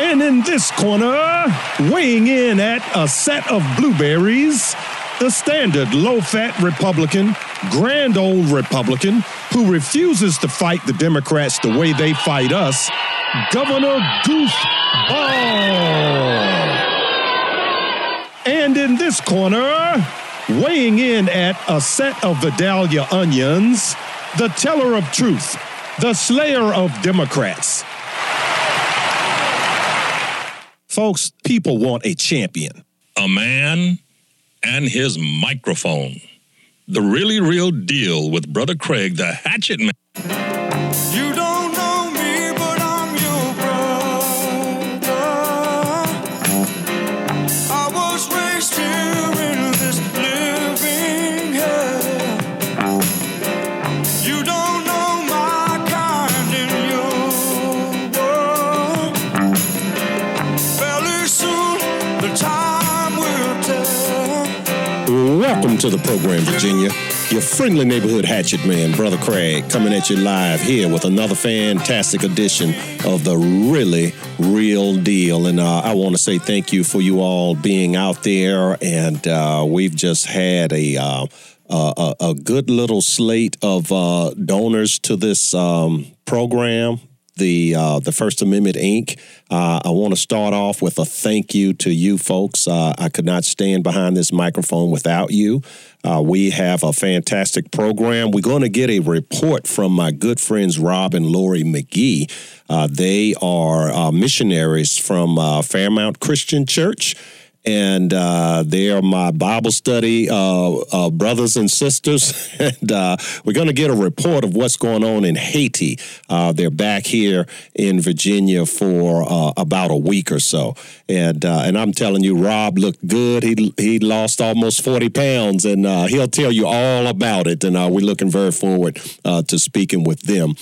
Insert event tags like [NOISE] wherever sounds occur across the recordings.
And in this corner, weighing in at a set of blueberries, the standard low fat Republican, grand old Republican, who refuses to fight the Democrats the way they fight us, Governor Goofball. And in this corner, weighing in at a set of Vidalia onions, the teller of truth, the slayer of Democrats. Folks, people want a champion. A man and his microphone. The really real deal with Brother Craig, the hatchet man. To the program, Virginia. Your friendly neighborhood hatchet man, Brother Craig, coming at you live here with another fantastic edition of the really real deal. And uh, I want to say thank you for you all being out there. And uh, we've just had a. Uh, a, a good little slate of uh, donors to this um, program the uh, the First Amendment Inc. Uh, I want to start off with a thank you to you folks. Uh, I could not stand behind this microphone without you. Uh, we have a fantastic program. We're going to get a report from my good friends Rob and Lori McGhee. Uh, they are uh, missionaries from Fairmount Christian Church and uh, they are my Bible study uh, uh, brothers and sisters. [LAUGHS] and uh, we're going to get a report of what's going on in Haiti. Uh, they're back here in Virginia for uh, about a week or so, and and I'm telling you, Rob looked good. He he lost almost 40 pounds, and he'll tell you all about it. And we're looking very forward to speaking with them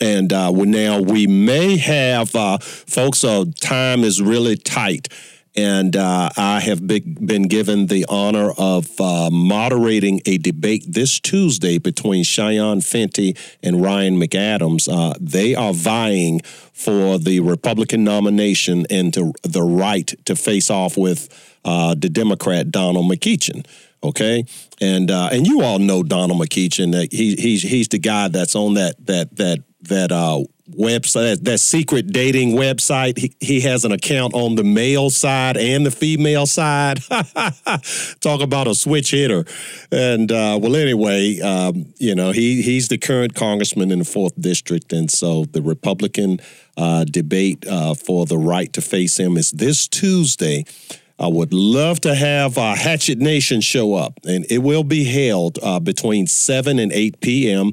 and now we may have folks. Uh, time is really tight, and uh, I have been, given the honor of uh, moderating a debate this Tuesday between Cheyenne Fenty and Ryan McAdams. Uh, they are vying for the Republican nomination and to, the right to face off with uh, the Democrat Donald McEachin. Okay, and uh, and you all know Donald McEachin. That he, he's he's the guy that's on that that that that uh, website, that secret dating website. He, he has an account on the male side and the female side. [LAUGHS] Talk about a switch hitter. And uh, well, anyway, um, you know, he he's the current congressman in the fourth district, and so the Republican uh, debate uh, for the right to face him is this Tuesday. I would love to have uh, Hatchet Nation show up, and it will be held uh, between 7 and 8 p.m.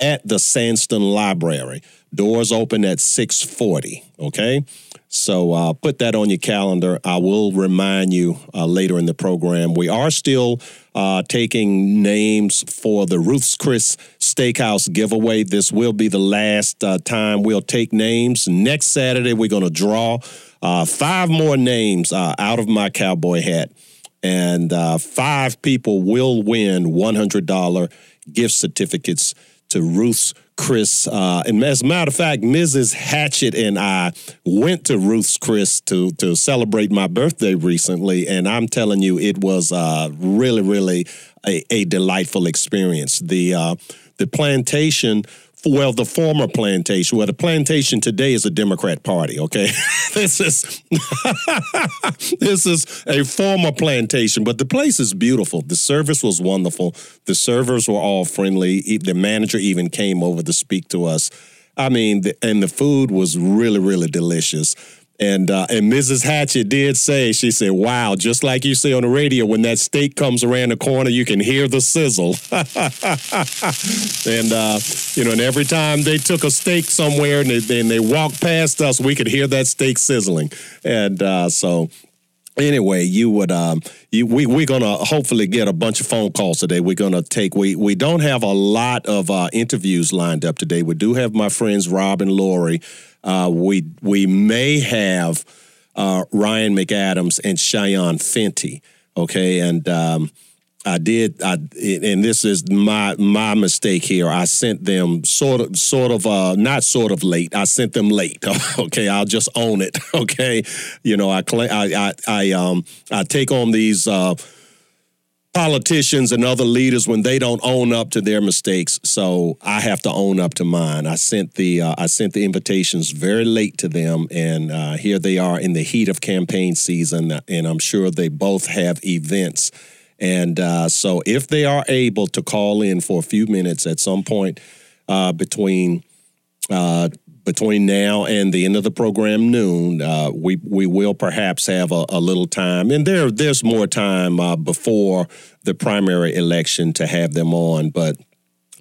at the Sandston Library. Doors open at 640, okay? So uh, put that on your calendar. I will remind you uh, later in the program. We are still uh, taking names for the Ruth's Chris Steakhouse giveaway. This will be the last uh, time we'll take names. Next Saturday, we're going to draw uh, five more names uh, out of my cowboy hat. And five people will win $100 gift certificates to Ruth's Chris. Uh, and as a matter of fact, Mrs. Hatchett and I went to Ruth's Chris to to celebrate my birthday recently, and I'm telling you, it was uh, really, really a, a, delightful experience. The uh, the plantation well, the former plantation. Well, the plantation today is a Democrat party. Okay, [LAUGHS] this is [LAUGHS] this is a former plantation, but the place is beautiful. The service was wonderful. The servers were all friendly. The manager even came over to speak to us. I mean, and the food was really, really delicious. And uh, and Mrs. Hatchett did say, she said, "Wow, just like you say on the radio, when that steak comes around the corner, you can hear the sizzle." [LAUGHS] and uh, you know, and every time they took a steak somewhere and they, and they walked past us, we could hear that steak sizzling. And uh, so anyway, you would um, you, we we're gonna hopefully get a bunch of phone calls today. We're gonna take we we don't have a lot of uh, interviews lined up today. We do have my friends Rob and Lori. Uh, we we may have uh, Ryan McAdams and Cheyenne Fenty. Okay, and um, I did, I and this is my my mistake here. I sent them sort of, sort of, uh, not sort of late. I sent them late. [LAUGHS] okay, I'll just own it. [LAUGHS] Okay, you know, I claim, I, I, I, um, I take on these. Uh, politicians and other leaders when they don't own up to their mistakes. So I have to own up to mine. I sent the uh, I sent the invitations very late to them, and uh, here they are in the heat of campaign season, and I'm sure they both have events. And uh, so if they are able to call in for a few minutes at some point uh, between uh, between now and the end of the program noon, uh, we we will perhaps have a, a, little time, and there there's more time uh, before the primary election to have them on. But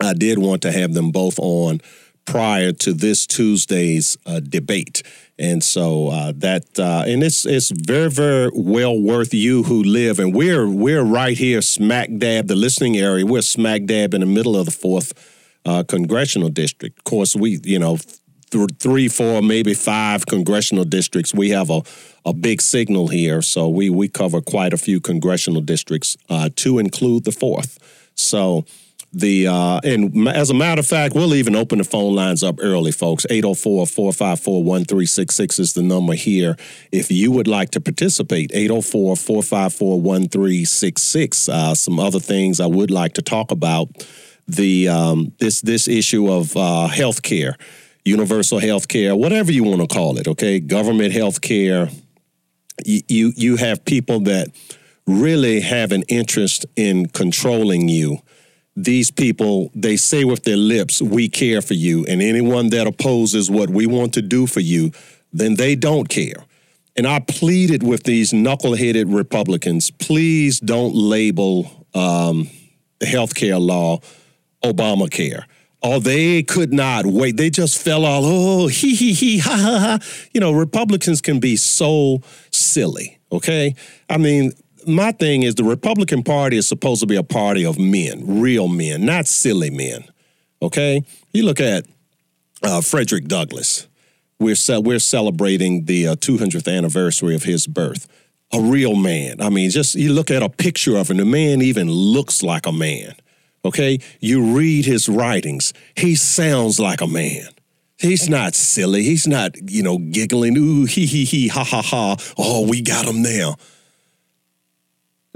I did want to have them both on prior to this Tuesday's uh, debate, and so uh, that uh, and it's it's very very well worth you who live, and we're we're right here smack dab the listening area. We're smack dab in the middle of the fourth. Uh, congressional district. Of course, we, you know, th- three, four, maybe five congressional districts. We have a, a big signal here, so we we cover quite a few congressional districts uh, to include the fourth. So the uh, and as a matter of fact, we'll even open the phone lines up early, folks. 804-454-1366 is the number here. If you would like to participate, 804-454-1366. Uh, some other things I would like to talk about the um, this this issue of uh, health care universal health care, whatever you want to call it, okay? Government health care. You, you, you have people that really have an interest in controlling you. These people, they say with their lips, we care for you. And anyone that opposes what we want to do for you, then they don't care. And I pleaded with these knuckleheaded Republicans please don't label um, the health care law Obamacare Oh, they could not wait. They just fell all, oh, he, he, he, ha, ha, ha. You know, Republicans can be so silly, okay? I mean, my thing is the Republican Party is supposed to be a party of men, real men, not silly men, okay? You look at uh, Frederick Douglass. We're, ce- we're celebrating the uh, 200th anniversary of his birth. A real man. I mean, just you look at a picture of him, the man even looks like a man. Okay, you read his writings. He sounds like a man. He's not silly. He's not, you know, giggling, ooh, hee hee hee, ha ha ha. Oh, we got him now.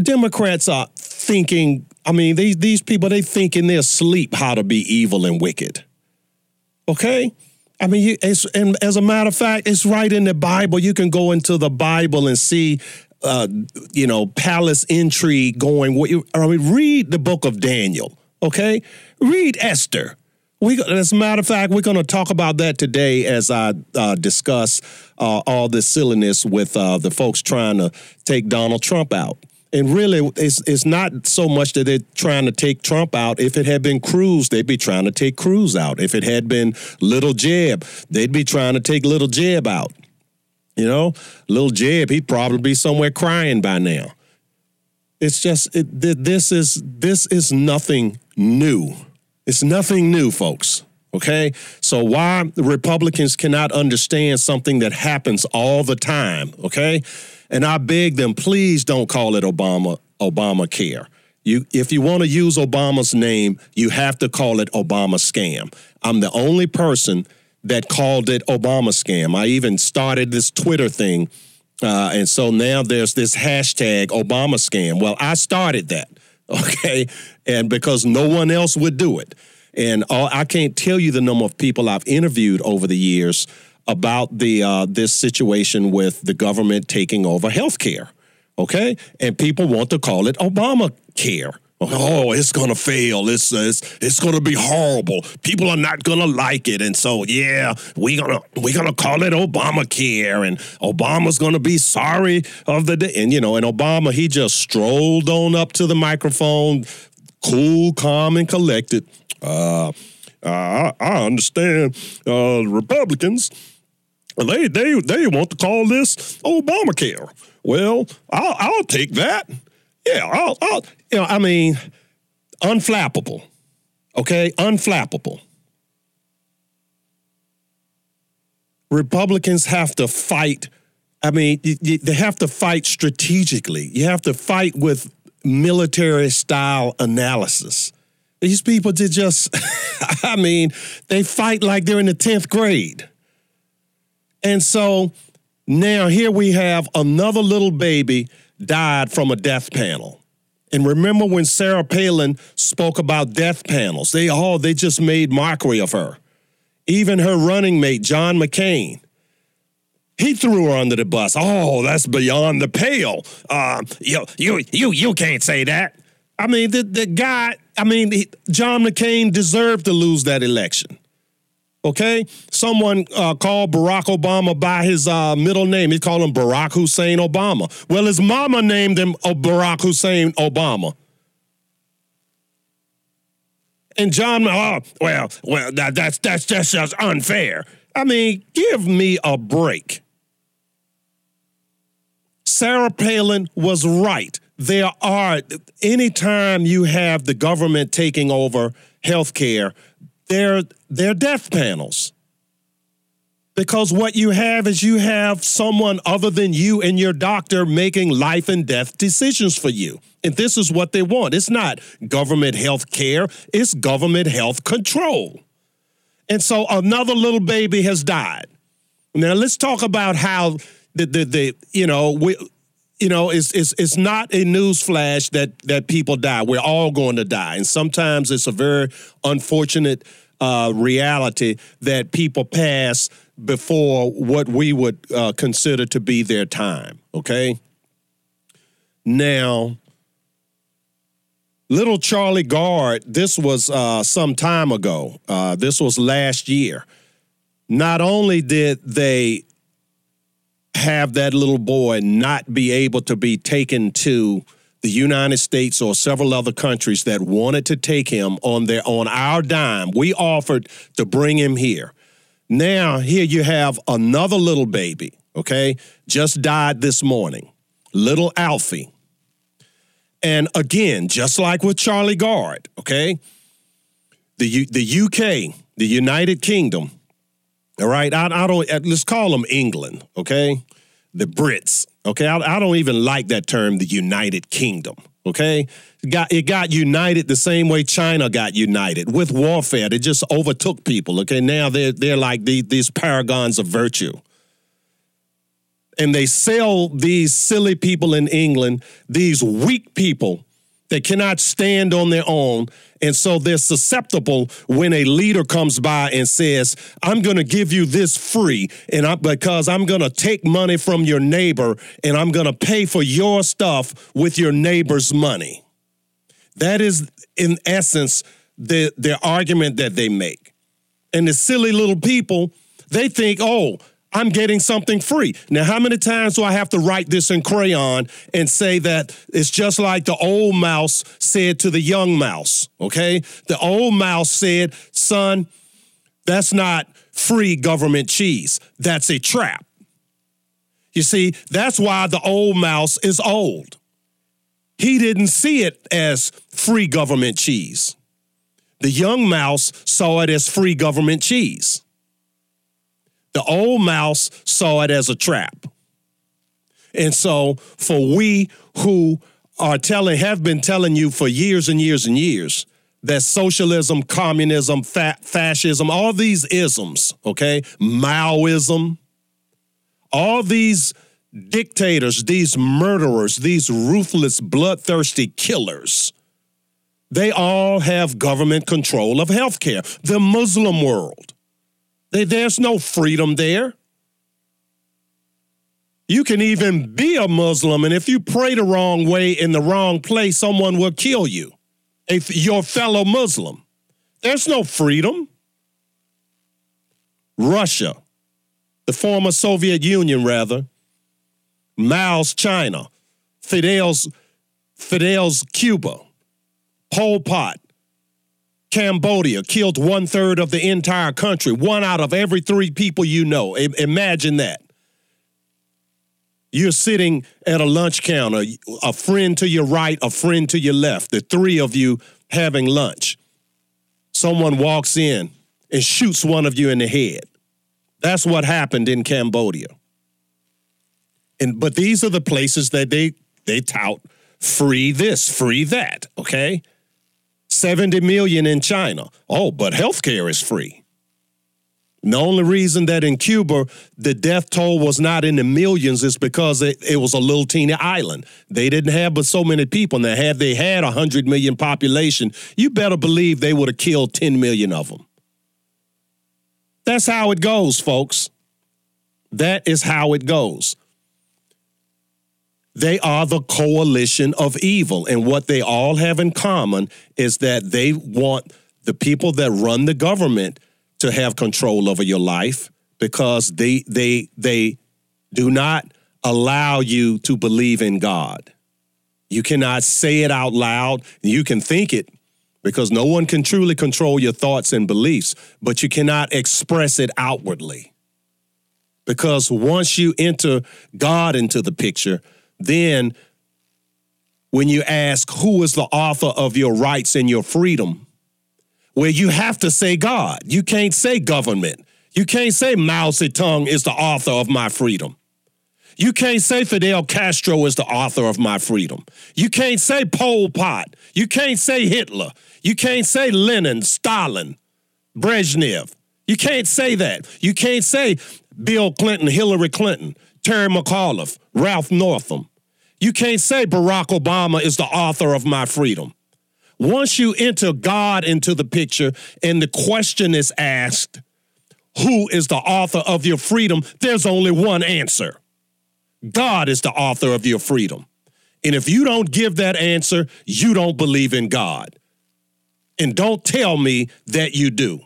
Democrats are thinking, I mean, these, these people, they think in their sleep how to be evil and wicked. Okay? I mean, it's, and as a matter of fact, it's right in the Bible. You can go into the Bible and see uh, you know, palace intrigue going. I mean, read the book of Daniel, okay? Read Esther. We, as a matter of fact, we're going to talk about that today as I uh, discuss uh, all this silliness with uh, the folks trying to take Donald Trump out. And really, it's, it's not so much that they're trying to take Trump out. If it had been Cruz, they'd be trying to take Cruz out. If it had been Little Jeb, they'd be trying to take Little Jeb out. You know, little Jeb, he'd probably be somewhere crying by now. It's just it, this is this is nothing new. It's nothing new, folks. Okay, so why Republicans cannot understand something that happens all the time? Okay, and I beg them, please don't call it Obama Obamacare. You, if you want to use Obama's name, you have to call it Obama scam. I'm the only person that called it Obama scam. I even started this Twitter thing. Uh, and so now there's this hashtag Obama scam. Well, I started that, [LAUGHS] okay? And because no one else would do it. And all, I can't tell you the number of people I've interviewed over the years about the uh, this situation with the government taking over healthcare. Okay, and people want to call it Obamacare. Oh, it's gonna fail. It's it's it's gonna be horrible. People are not gonna like it, and so yeah, we gonna we gonna call it Obamacare, and Obama's gonna be sorry of the day. And you know, and Obama he just strolled on up to the microphone, cool, calm, and collected. Uh, I, I understand. Uh, Republicans, they they they want to call this Obamacare. Well, I'll I'll take that. Yeah, I'll, I'll, you know, I mean, unflappable. Okay, unflappable. Republicans have to fight. I mean, they have to fight strategically. You have to fight with military style analysis. These people did just, [LAUGHS] I mean, they fight like they're in the 10th grade. And so now here we have another little baby died from a death panel. And remember when Sarah Palin spoke about death panels? They all they just made mockery of her. Even her running mate, John McCain, he threw her under the bus. Oh, that's beyond the pale. Uh, you, you, you, you can't say that. I mean, the, the guy, I mean, he, John McCain deserved to lose that election. Okay? Someone uh, called Barack Obama by his uh, middle name. He called him Barack Hussein Obama. Well, his mama named him uh, Barack Hussein Obama. And John, oh, well, well, that, that's that's that's just unfair. I mean, give me a break. Sarah Palin was right. There are, anytime you have the government taking over healthcare, there, there are death panels. Because what you have is you have someone other than you and your doctor making life and death decisions for you. And this is what they want. It's not government health care, it's government health control. And so another little baby has died. Now let's talk about how the the, the you know we you know it's it's it's not a news flash that that people die. We're all going to die, and sometimes it's a very unfortunate uh, reality that people pass before what we would uh, consider to be their time. Okay. Now, little Charlie Gard. this was uh, some time ago. Uh, this was last year. Not only did they have that little boy not be able to be taken to the United States or several other countries that wanted to take him on their on our dime. We offered to bring him here. Now here you have another little baby, okay? Just died this morning. Little Alfie. And again, just like with Charlie Gard, okay? The U- the UK, the United Kingdom, all right, I, I don't. uh, Let's call them England. Okay, the Brits. Okay, I, I don't even like that term, the United Kingdom. Okay, it got it got united the same way China got united with warfare. They just overtook people. Okay, now they're they're like the, these paragons of virtue. And they sell these silly people in England, these weak people that cannot stand on their own. And so they're susceptible when a leader comes by and says, I'm going to give you this free and I, because I'm going to take money from your neighbor and I'm going to pay for your stuff with your neighbor's money. That is, in essence, the, the argument that they make. And the silly little people, they think, oh, I'm getting something free. Now, how many times do I have to write this in crayon and say that it's just like the old mouse said to the young mouse? Okay. The old mouse said, son, that's not free government cheese, that's a trap. You see, that's why the old mouse is old. He didn't see it as free government cheese. The young mouse saw it as free government cheese. The old mouse saw it as a trap. And so, for we who are telling, have been telling you for years and years and years that socialism, communism, fa- fascism, all these isms, okay, Maoism, all these dictators, these murderers, these ruthless, bloodthirsty killers, they all have government control of healthcare. The Muslim world, there's no freedom there. You can even be a Muslim, and if you pray the wrong way in the wrong place, someone will kill you, if your fellow Muslim. There's no freedom. Russia, the former Soviet Union, rather, Mao's China, Fidel's Fidel's Cuba, Pol Pot, Cambodia killed one third of the entire country, one out of every three people you know. I- imagine that. You're sitting at a lunch counter, a friend to your right, a friend to your left, the three of you having lunch. Someone walks in and shoots one of you in the head. That's what happened in Cambodia. And but these are the places that they they tout free this, free that, okay? 70 million in China. Oh, but healthcare is free. The only reason that in Cuba the death toll was not in the millions is because it, it was a little teeny island. They didn't have but so many people, and they had they had a hundred million population. You better believe they would have killed 10 million of them. That's how it goes, folks. That is how it goes. They are the coalition of evil. And what they all have in common is that they want the people that run the government to have control over your life because they they they do not allow you to believe in God. You cannot say it out loud. You can think it because no one can truly control your thoughts and beliefs, but you cannot express it outwardly. Because once you enter God into the picture, then when you ask who is the author of your rights and your freedom, where you have to say God. You can't say government. You can't say Mao Zedong is the author of my freedom. You can't say Fidel Castro is the author of my freedom. You can't say Pol Pot. You can't say Hitler. You can't say Lenin, Stalin, Brezhnev. You can't say that. You can't say Bill Clinton, Hillary Clinton, Terry McAuliffe, Ralph Northam. You can't say Barack Obama is the author of my freedom. Once you enter God into the picture and the question is asked, who is the author of your freedom? There's only one answer God is the author of your freedom. And if you don't give that answer, you don't believe in God. And don't tell me that you do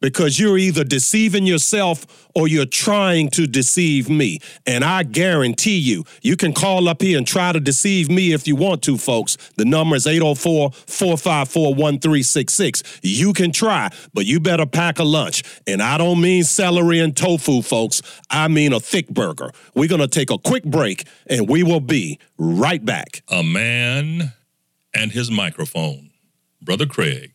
because you're either deceiving yourself or you're trying to deceive me. And I guarantee you, you can call up here and try to deceive me if you want to, folks. The number is 804 454 1366. You can try, but you better pack a lunch. And I don't mean celery and tofu, folks. I mean a thick burger. We're going to take a quick break and we will be right back. A man and his microphone. Brother Craig.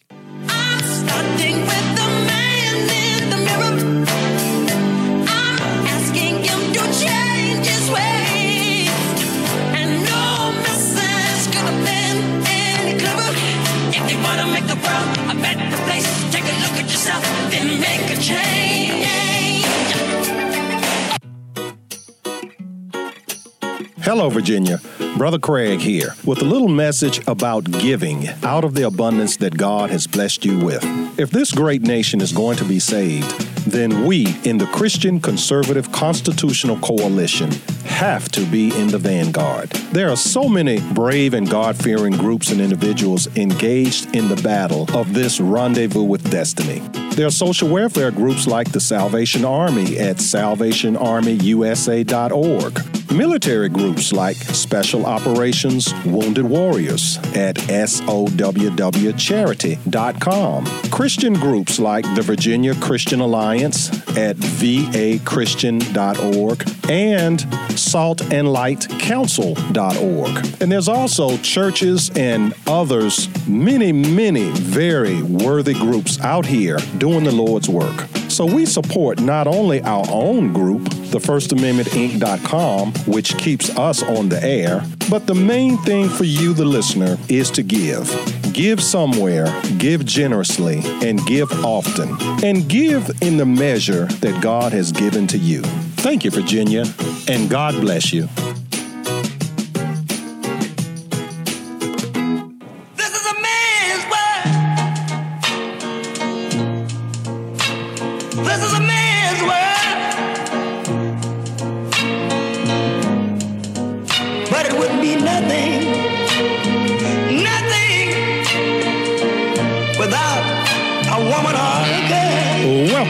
Hello, Virginia. Brother Craig here with a little message about giving out of the abundance that God has blessed you with. If this great nation is going to be saved, then we in the Christian Conservative Constitutional Coalition have to be in the vanguard. There are so many brave and God fearing groups and individuals engaged in the battle of this rendezvous with destiny. There are social welfare groups like the Salvation Army at salvationarmyusa.org. Military groups like Special Operations Wounded Warriors at SOWWcharity.com. Christian groups like the Virginia Christian Alliance at vachristian.org and saltandlightcouncil.org. And there's also churches and others, many, many very worthy groups out here doing the Lord's work. So we support not only our own group, the First Amendment Inc.com, which keeps us on the air, but the main thing for you, the listener, is to give. Give somewhere, give generously, and give often. And give in the measure that God has given to you. Thank you, Virginia, and God bless you.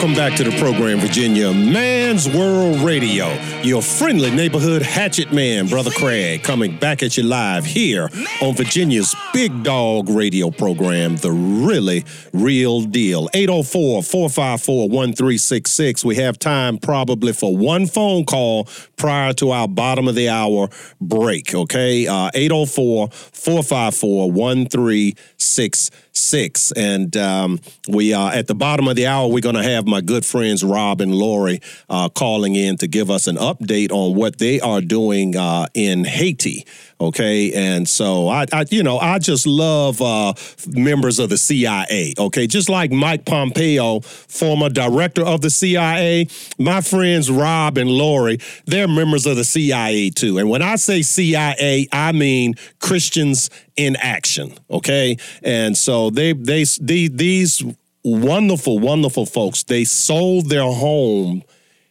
Welcome back to the program, Virginia. Man's World Radio. Your friendly neighborhood hatchet man, Brother Craig, coming back at you live here on Virginia's Big Dog Radio program, The Really Real Deal. 804 454 1366. We have time probably for one phone call prior to our bottom of the hour break, okay? Uh, 804 454 1366. Six. And um, we are at the bottom of the hour. We're going to have my good friends Rob and Lori uh, calling in to give us an update on what they are doing uh, in Haiti. Okay, and so I, I, you know, I just love uh, members of the CIA. Okay, just like Mike Pompeo, former director of the CIA, my friends Rob and Lori, they're members of the CIA too. And when I say CIA, I mean Christians in action. Okay, and so they they, they these wonderful wonderful folks they sold their home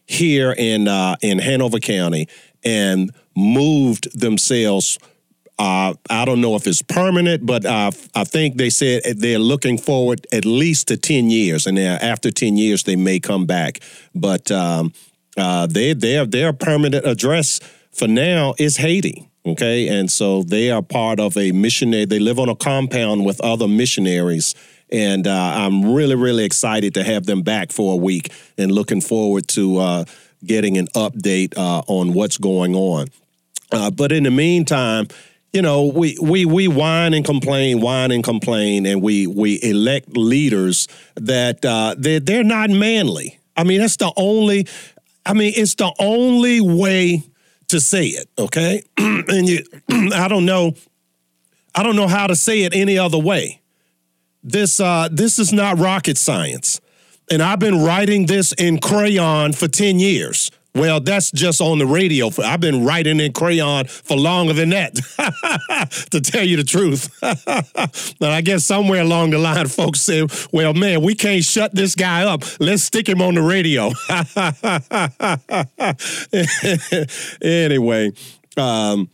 here in uh, in Hanover County and moved themselves. Uh, I don't know if it's permanent, but uh, I think they said they're looking forward at least to ten years, and after ten years they may come back. But um, uh, they their their permanent address for now is Haiti. Okay, and so they are part of a missionary. They live on a compound with other missionaries. And uh, I'm really, really excited to have them back for a week and looking forward to uh, getting an update uh, on what's going on. Uh, but in the meantime, you know, we we we whine and complain, whine and complain, and we we elect leaders that uh, they they're not manly. I mean, that's the only. I mean, it's the only way to say it. Okay, [CLEARS THROAT] and you, [CLEARS THROAT] I don't know, I don't know how to say it any other way. This uh, this is not rocket science, and I've been writing this in crayon for ten years. Well, that's just on the radio. I've been writing in crayon for longer than that, [LAUGHS] to tell you the truth. [LAUGHS] but I guess somewhere along the line, folks said, well, man, we can't shut this guy up. Let's stick him on the radio. [LAUGHS] anyway, um,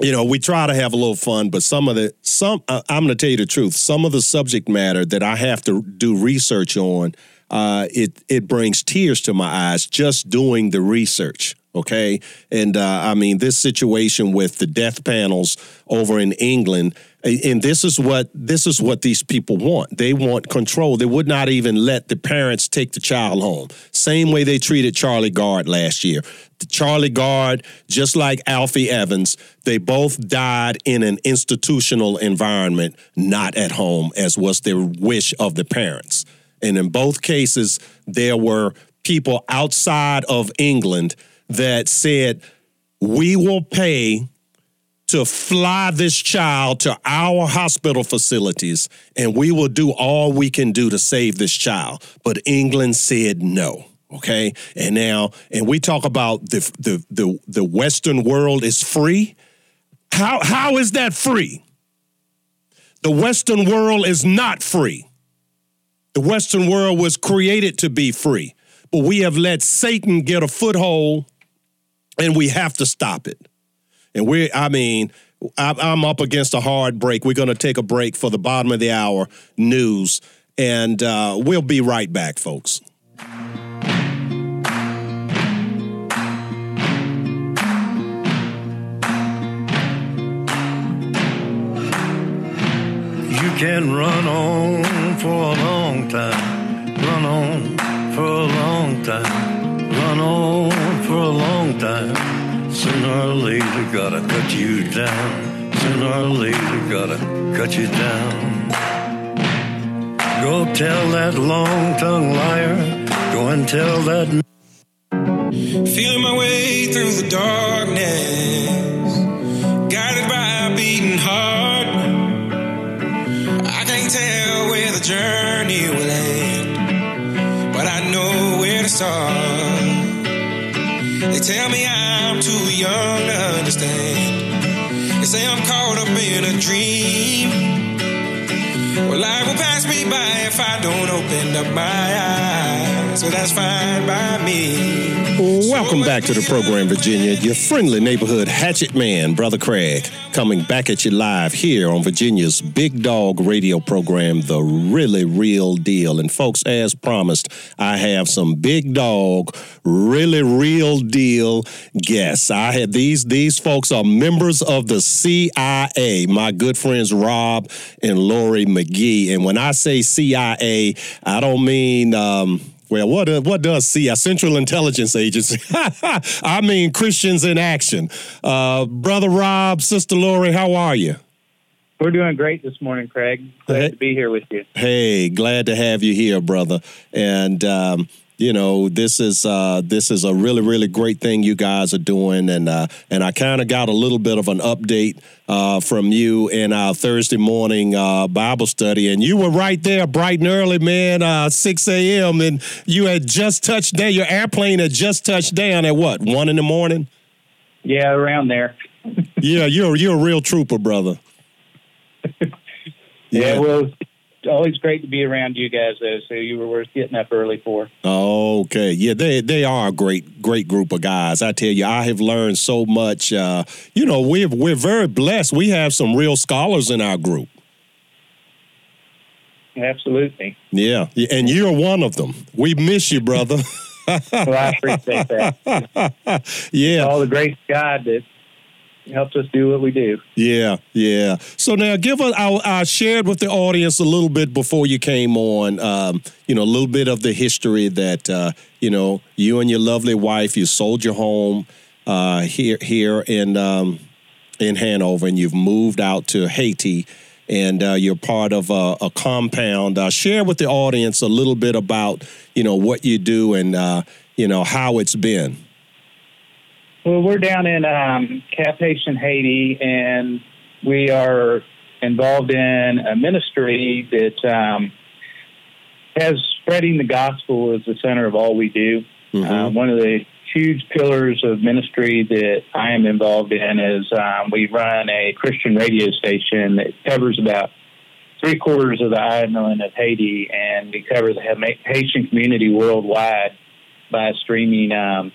you know, we try to have a little fun, but some of the some uh, I'm going to tell you the truth. Some of the subject matter that I have to do research on, uh, it it brings tears to my eyes just doing the research. Okay, and uh, I mean this situation with the death panels over in England, and this is what this is what these people want. They want control. They would not even let the parents take the child home. Same way they treated Charlie Gard last year. Charlie Gard, just like Alfie Evans, they both died in an institutional environment, not at home, as was their wish of the parents. And in both cases, there were people outside of England that said, We will pay to fly this child to our hospital facilities and we will do all we can do to save this child. But England said no. Okay. And now, and we talk about the the the, the Western world is free. How how is that free? The Western world is not free. The Western world was created to be free, but we have let Satan get a foothold and we have to stop it. And we, I mean, I'm up against a hard break. We're going to take a break for the bottom of the hour news, and uh, we'll be right back, folks. Can run on for a long time, run on for a long time, run on for a long time. Sooner or later, gotta cut you down. Sooner or later, gotta cut you down. Go tell that long tongued liar, go and tell that Feeling my way through the darkness, guided by a beating heart. Journey will end, but I know where to start. They tell me I'm too young to understand. They say I'm caught up in a dream. Well, life will pass me by if I don't open up my eyes. So that's fine by me. Welcome back to the program, Virginia. Your friendly neighborhood hatchet man, Brother Craig, coming back at you live here on Virginia's Big Dog radio program, The Really Real Deal. And folks, as promised, I have some big dog, really real deal guests. I had these these folks are members of the CIA, my good friends Rob and Lori McGhee. And when I say CIA, I don't mean um, well, what uh, what does CIA, Central Intelligence Agency? [LAUGHS] I mean Christians in action. Uh, Brother Rob, Sister Lori, how are you? We're doing great this morning, Craig. Glad Hey. to be here with you. Hey, glad to have you here, brother. And um, you know, this is uh, this is a really really great thing you guys are doing, and uh, and I kind of got a little bit of an update uh, from you in our Thursday morning uh, Bible study, and you were right there, bright and early, man, uh, six a.m. and you had just touched down. Your airplane had just touched down at what one in the morning. Yeah, around there. Yeah, you're you're a real trooper, brother. [LAUGHS] Yeah, well, it's always great to be around you guys, though. So you were worth getting up early for. Okay, yeah, they they are a great great group of guys. I tell you, I have learned so much. Uh, you know, we're we're very blessed. We have some real scholars in our group. Absolutely. Yeah, and you're one of them. We miss you, brother. Well, I appreciate that. [LAUGHS] yeah, All the grace God that helps us do what we do. yeah, yeah. So now, give us. I, I shared with the audience a little bit before you came on. Um, you know, a little bit of the history that uh, you know you and your lovely wife. You sold your home uh, here here in um, in Hanover, and you've moved out to Haiti, and uh, you're part of a, a compound. Uh, share with the audience a little bit about you know what you do and uh, you know how it's been. Well, we're down in um, Cap Haitien, Haiti, and we are involved in a ministry that um, has spreading the gospel as the center of all we do. Uh, one of the huge pillars of ministry that I am involved in is um, we run a Christian radio station that covers about three quarters of the island of Haiti, and we cover the Haitian community worldwide by streaming um,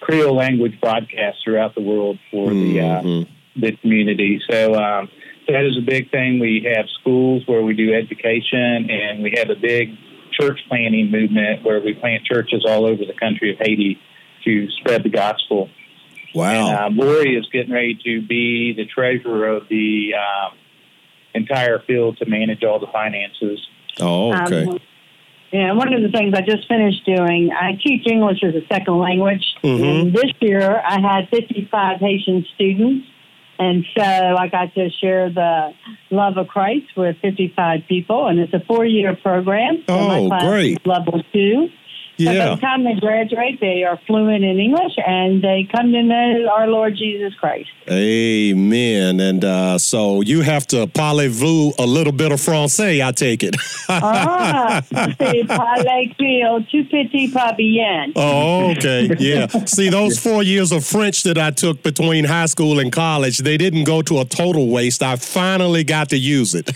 Creole language broadcast throughout the world for the uh, Mhm. the community. So um, that is a big thing. We have schools where we do education, and we have a big church planting movement where we plant churches all over the country of Haiti to spread the gospel. Wow. And um, Lori is getting ready to be the treasurer of the um, entire field to manage all the finances. oh, okay. Um, yeah, one of the things I just finished doing, I teach English as a second language. Mhm. And this year I had 55 Haitian students. And so I got to share the love of Christ with 55 people. And it's a four year program. Oh, class great. level two. So by yeah. the time they graduate, they are fluent in English and they come to know our Lord Jesus Christ. Amen. And uh, so you have to parlez-vous a little bit of français, I take it. ah, c'est [LAUGHS] parler créole, tout petit pas bien. oh, okay. Yeah. See, those [LAUGHS] four years of French that I took between high school and college, they didn't go to a total waste. I finally got to use it.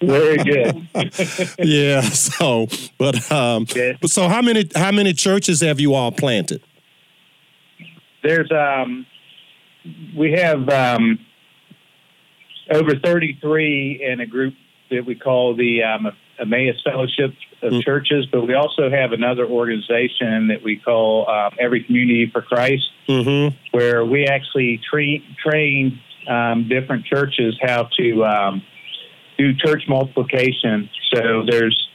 Very good. [LAUGHS] yeah. So, but um, Yes. but so how many how many churches have you all planted? There's um, we have um, over 33 in a group that we call the um, Emmaus Fellowship of Mm. Churches, but we also have another organization that we call um, Every Community for Christ, Mm-hmm. where we actually tra- train um, different churches how to um, do church multiplication. So there's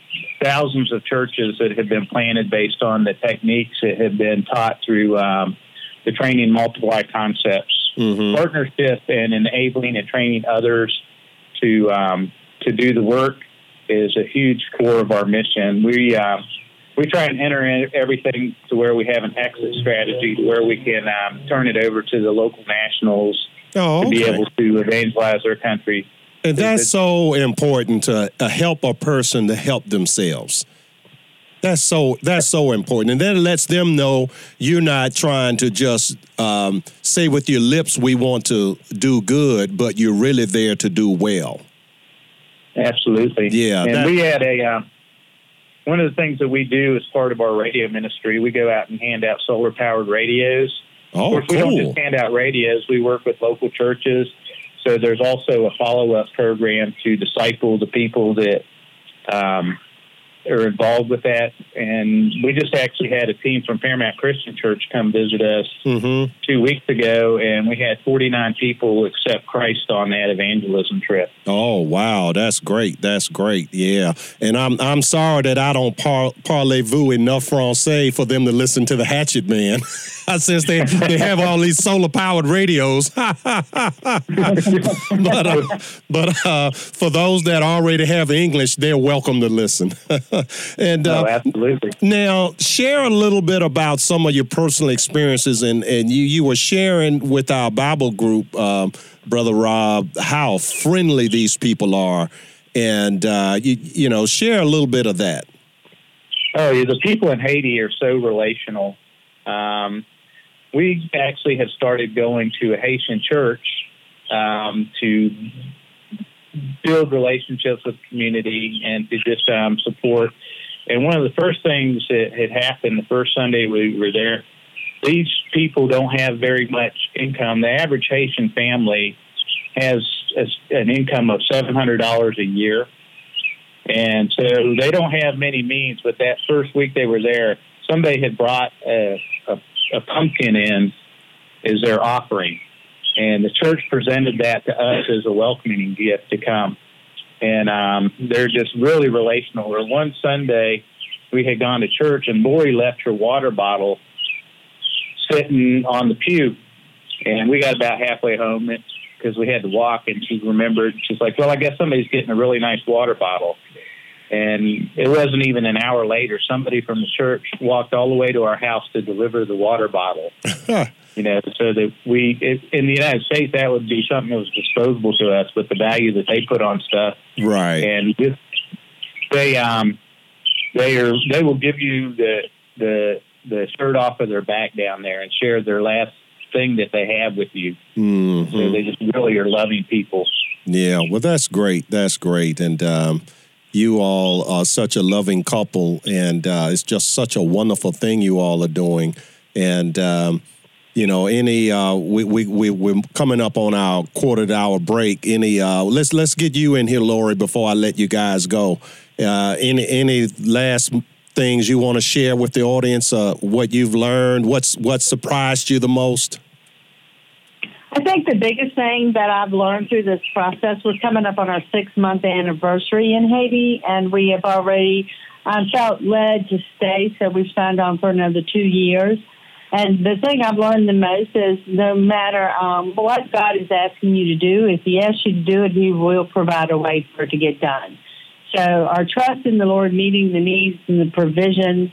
thousands of churches that have been planted based on the techniques that have been taught through um, the training multiply concepts, Mm-hmm. partnership, and enabling and training others to um, to do the work is a huge core of our mission. We uh, we try and enter in everything to where we have an exit strategy to where we can um, turn it over to the local nationals Oh, to be able to evangelize their country. And that's so important to uh, help a person to help themselves. That's so that's so important, and that lets them know you're not trying to just um, say with your lips we want to do good, but you're really there to do well. Absolutely. Yeah, And we had a um, one of the things that we do as part of our radio ministry. We go out and hand out solar powered radios. of Oh, course, we don't just hand out radios. We work with local churches. So there's also a follow up program to disciple the people that um, are involved with that. And we just actually had a team from Fairmount Christian Church come visit us Mm-hmm. two weeks ago, and we had 49 people accept Christ on that evangelism trip. Oh wow, that's great. That's great. Yeah, and I'm I'm sorry that I don't par- parlez-vous enough Francais for them to listen to the Hatchet Man, [LAUGHS] since they they have all these solar powered radios. [LAUGHS] but uh, but uh, for those that already have English, they're welcome to listen. [LAUGHS] [LAUGHS] and uh, oh, absolutely. now, share a little bit about some of your personal experiences, and, and you you were sharing with our Bible group, um, Brother Rob, how friendly these people are, and uh, you you know share a little bit of that. Oh, yeah, the people in Haiti are so relational. Um, we actually have started going to a Haitian church um, to build relationships with the community and to just um, support. And one of the first things that had happened the first Sunday we were there, these people don't have very much income. The average Haitian family has an income of seven hundred dollars a year, and so they don't have many means. But that first week they were there, somebody had brought a, a, a pumpkin in as their offering, and the church presented that to us as a welcoming gift to come. And um, they're just really relational. Or one Sunday, we had gone to church, and Lori left her water bottle sitting on the pew, and we got about halfway home because we had to walk, and she remembered. She's like, "Well, I guess somebody's getting a really nice water bottle." And it wasn't even an hour later, somebody from the church walked all the way to our house to deliver the water bottle. [LAUGHS] you know, so that we it, in the United States that would be something that was disposable to us, but the value that they put on stuff Right. and just, they um they are they will give you the the the shirt off of their back down there and share their last thing that they have with you. Mhm. So they just really are loving people. Yeah, well, that's great. That's great. And um, you all are such a loving couple, and uh, it's just such a wonderful thing you all are doing. And, um, you know, any, uh, we, we, we, we're coming up on our quarter hour break. Any, uh, let's, let's get you in here, Lori, before I let you guys go. Uh, any, any last things you want to share with the audience? Uh, what you've learned? What's, what surprised you the most? I think the biggest thing that I've learned through this process was coming up on our six month anniversary in Haiti, and we have already um, felt led to stay, so we've signed on for another two years. And the thing I've learned the most is no matter um, what God is asking you to do, if He asks you to do it, He will provide a way for it to get done. So our trust in the Lord, meeting the needs and the provisions,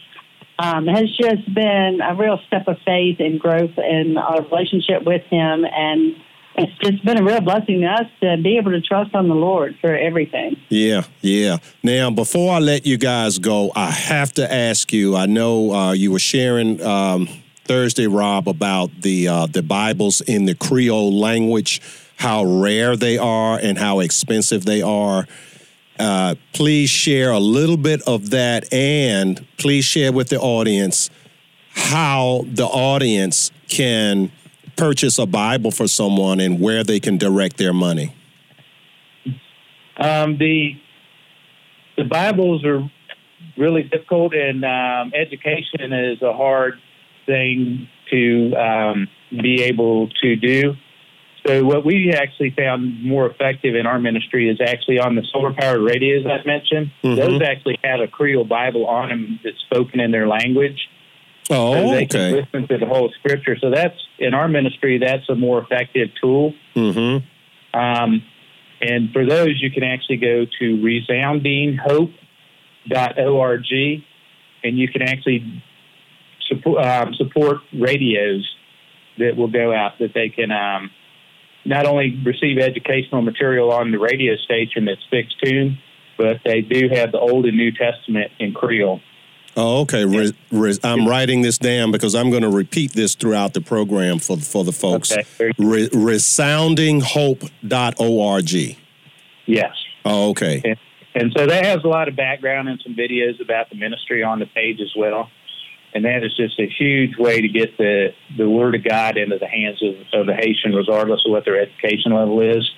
um, has just been a real step of faith and growth in our relationship with Him. And it's just been a real blessing to us to be able to trust on the Lord for everything. Yeah, yeah. Now, before I let you guys go, I have to ask you. I know uh, you were sharing um, Thursday, Rob, about the uh, the Bibles in the Creole language, how rare they are and how expensive they are. Uh, please share a little bit of that, and please share with the audience how the audience can purchase a Bible for someone and where they can direct their money. Um, the the Bibles are really difficult, and um, education is a hard thing to um, be able to do. So what we actually found more effective in our ministry is actually on the solar powered radios I mentioned. Mhm. Those actually have a Creole Bible on them that's spoken in their language. Oh, so they okay. can listen to the whole scripture. So that's in our ministry, that's a more effective tool. Mm-hmm. Um, and for those, you can actually go to resoundinghope.org and you can actually support, um, support radios that will go out that they can um, not only receive educational material on the radio station that's fixed tune, but they do have the Old and New Testament in Creole. Oh, okay. Re, re, I'm writing this down because I'm going to repeat this throughout the program for for the folks. Okay. Re, resoundinghope.org. Yes. Oh, okay. And so that has a lot of background and some videos about the ministry on the page as well. And that is just a huge way to get the, the Word of God into the hands of, of the Haitian, regardless of what their education level is.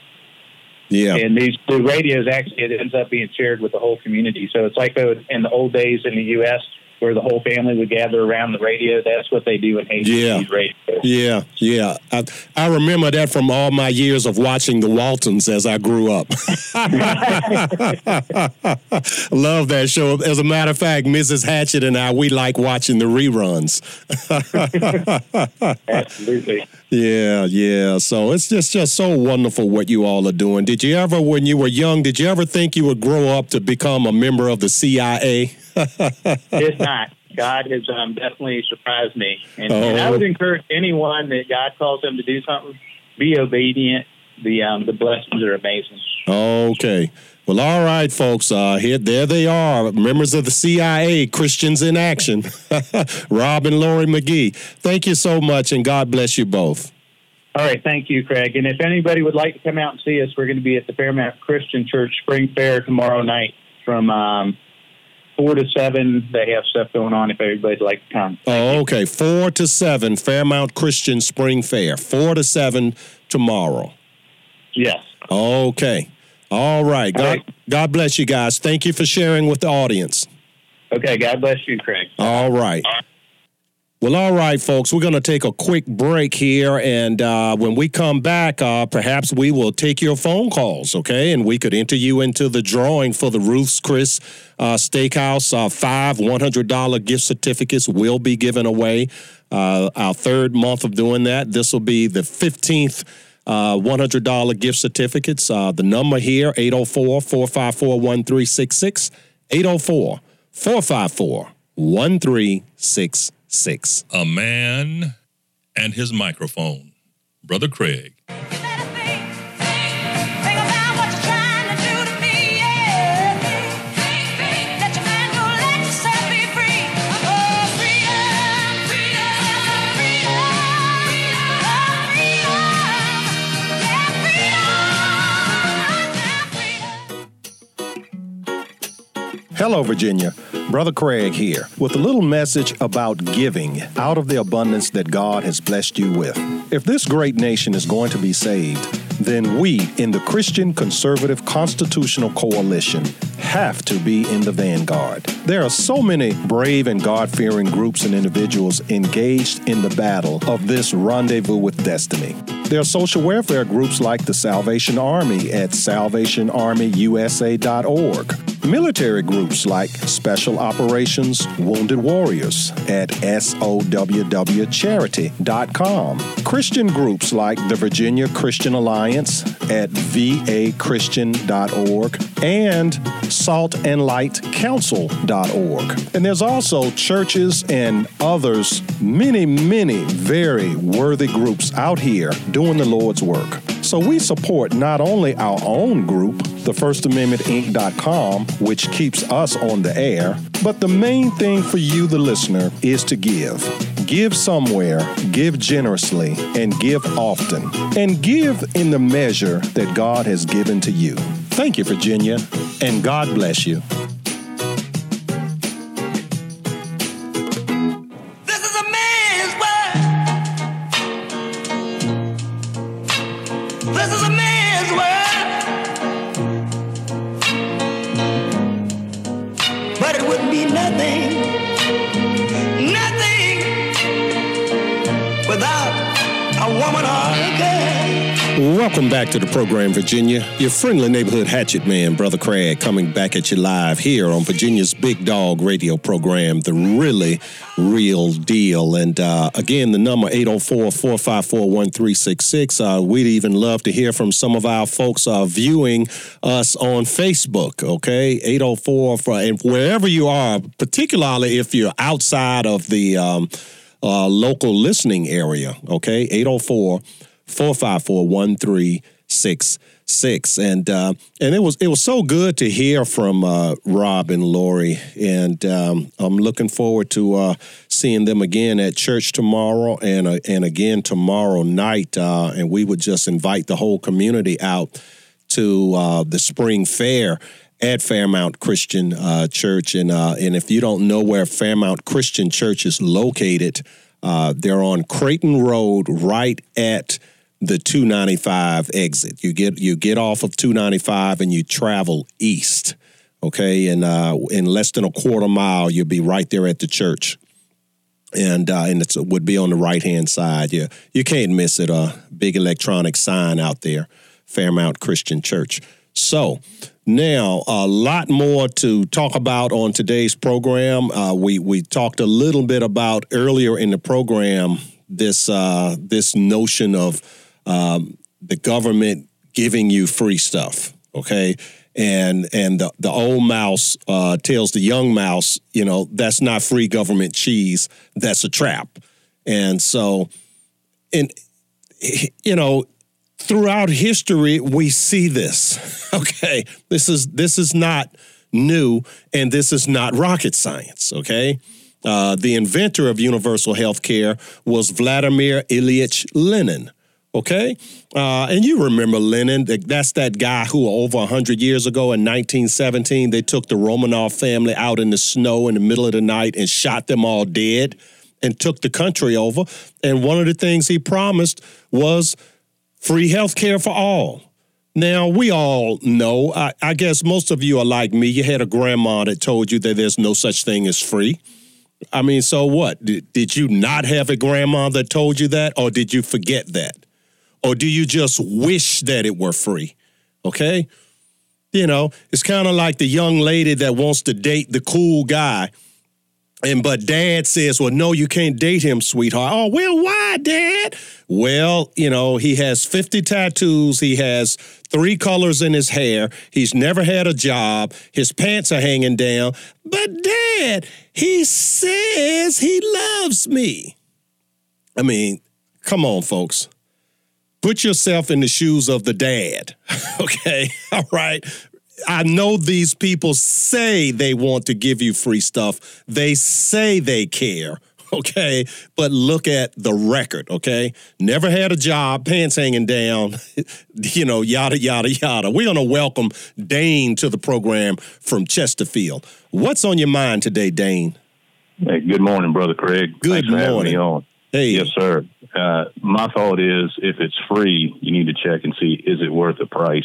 Yeah. And these the radios actually it ends up being shared with the whole community. So it's like those in the old days in the U.S. where the whole family would gather around the radio. That's what they do in Haiti. Yeah. Radios. Yeah, yeah. I, I remember that from all my years of watching the Waltons as I grew up. [LAUGHS] Love that show. As a matter of fact, Mrs. Hatchett and I, we like watching the reruns. [LAUGHS] Absolutely. Yeah, yeah. So it's just just so wonderful what you all are doing. Did you ever, when you were young, did you ever think you would grow up to become a member of the CIA? it's [LAUGHS] not. God has um, definitely surprised me, and, and I Oh. would encourage anyone that God calls them to do something, be obedient. The um, the blessings are amazing. Okay. Well, all right, folks. Uh, here, there they are, members of the CIA, Christians in action. [LAUGHS] Rob and Lori McGhee. Thank you so much, and God bless you both. All right, thank you, Craig. And if anybody would like to come out and see us, we're going to be at the Fairmount Christian Church Spring Fair tomorrow night from um, four to seven. They have stuff going on. If everybody'd like to come, Oh, okay. Four to seven, Fairmount Christian Spring Fair. Four to seven tomorrow. yes. Okay. All right. God, All right. God bless you guys. Thank you for sharing with the audience. Okay. God bless you, Craig. All right. Well, all right, folks, we're going to take a quick break here. And uh, when we come back, uh, perhaps we will take your phone calls, okay? And we could enter you into the drawing for the Ruth's Chris uh, Steakhouse. Uh, five $100 gift certificates will be given away. Uh, our third month of doing that. This will be the 15th uh, $100 gift certificates. Uh, the number here, 804 454 1366. 804 454 1366. A man and his microphone. Brother Craig. Hello, Virginia. Brother Craig here with a little message about giving out of the abundance that God has blessed you with. If this great nation is going to be saved, then we in the Christian Conservative Constitutional Coalition have to be in the vanguard. There are so many brave and God fearing groups and individuals engaged in the battle of this rendezvous with destiny. There are social welfare groups like the Salvation Army at salvationarmyusa.org. Military groups like Special Operations Wounded Warriors at SOWWcharity.com. Christian groups like the Virginia Christian Alliance at vachristian.org and saltandlightcouncil.org. And there's also churches and others, many, many very worthy groups out here doing the Lord's work. So we support not only our own group, the First Amendment Inc.com, which keeps us on the air, but the main thing for you, the listener, is to give. Give somewhere, give generously, and give often. And give in the measure that God has given to you. Thank you, Virginia, and God bless you. This Welcome back to the program, Virginia. Your friendly neighborhood hatchet man, Brother Craig, coming back at you live here on Virginia's Big Dog radio program, The Really Real Deal. And uh, again, the number 804 454 1366. Uh, We'd even love to hear from some of our folks uh, viewing us on Facebook, okay? 804 for, and wherever you are, particularly if you're outside of the um, uh, local listening area, okay? 804 454 1366. And uh, and it was it was so good to hear from uh, Rob and Lori. And um, I'm looking forward to uh, seeing them again at church tomorrow and, uh, and again tomorrow night. Uh, and we would just invite the whole community out to uh, the spring fair at Fairmount Christian uh, Church. And uh, and if you don't know where Fairmount Christian Church is located, uh, they're on Creighton Road, right at the 295 exit. You get you get off of 295 and you travel east. Okay, and uh, in less than a quarter mile, you'll be right there at the church, and uh, and it would be on the right hand side. You you can't miss it. A big electronic sign out there, Fairmount Christian Church. So now a lot more to talk about on today's program. Uh, we we talked a little bit about earlier in the program this uh, this notion of um, the government giving you free stuff. Okay. And and the, the old mouse uh, tells the young mouse, you know, that's not free government cheese. That's a trap. And so, and you know, throughout history we see this [LAUGHS] okay this is this is not new and this is not rocket science okay uh, the inventor of universal health care was vladimir ilyich lenin okay uh, and you remember lenin that's that guy who over 100 years ago in 1917 they took the romanov family out in the snow in the middle of the night and shot them all dead and took the country over and one of the things he promised was free health care for all. Now, we all know, I, I, guess most of you are like me. You had a grandma that told you that there's no such thing as free. I mean, so what? Did, did you not have a grandma that told you that, or did you forget that? Or do you just wish that it were free? Okay? You know, it's kind of like the young lady that wants to date the cool guy and but dad says, Well, no, you can't date him, sweetheart. Oh, well, why, dad? Well, you know, he has 50 tattoos. He has three colors in his hair. He's never had a job. His pants are hanging down. But dad, he says he loves me. I mean, come on, folks. Put yourself in the shoes of the dad. [LAUGHS] okay. [LAUGHS] All right. I know these people say they want to give you free stuff. They say they care. [LAUGHS] Okay. But look at the record. Okay. Never had a job, pants hanging down, you know, yada, yada, yada. We're going to welcome Dane to the program from Chesterfield. What's on your mind today, Dane? Hey, good morning, Brother Craig. Good Thanks morning. Hey. Yes, sir. Uh, my thought is if it's free, you need to check and see is it worth the price.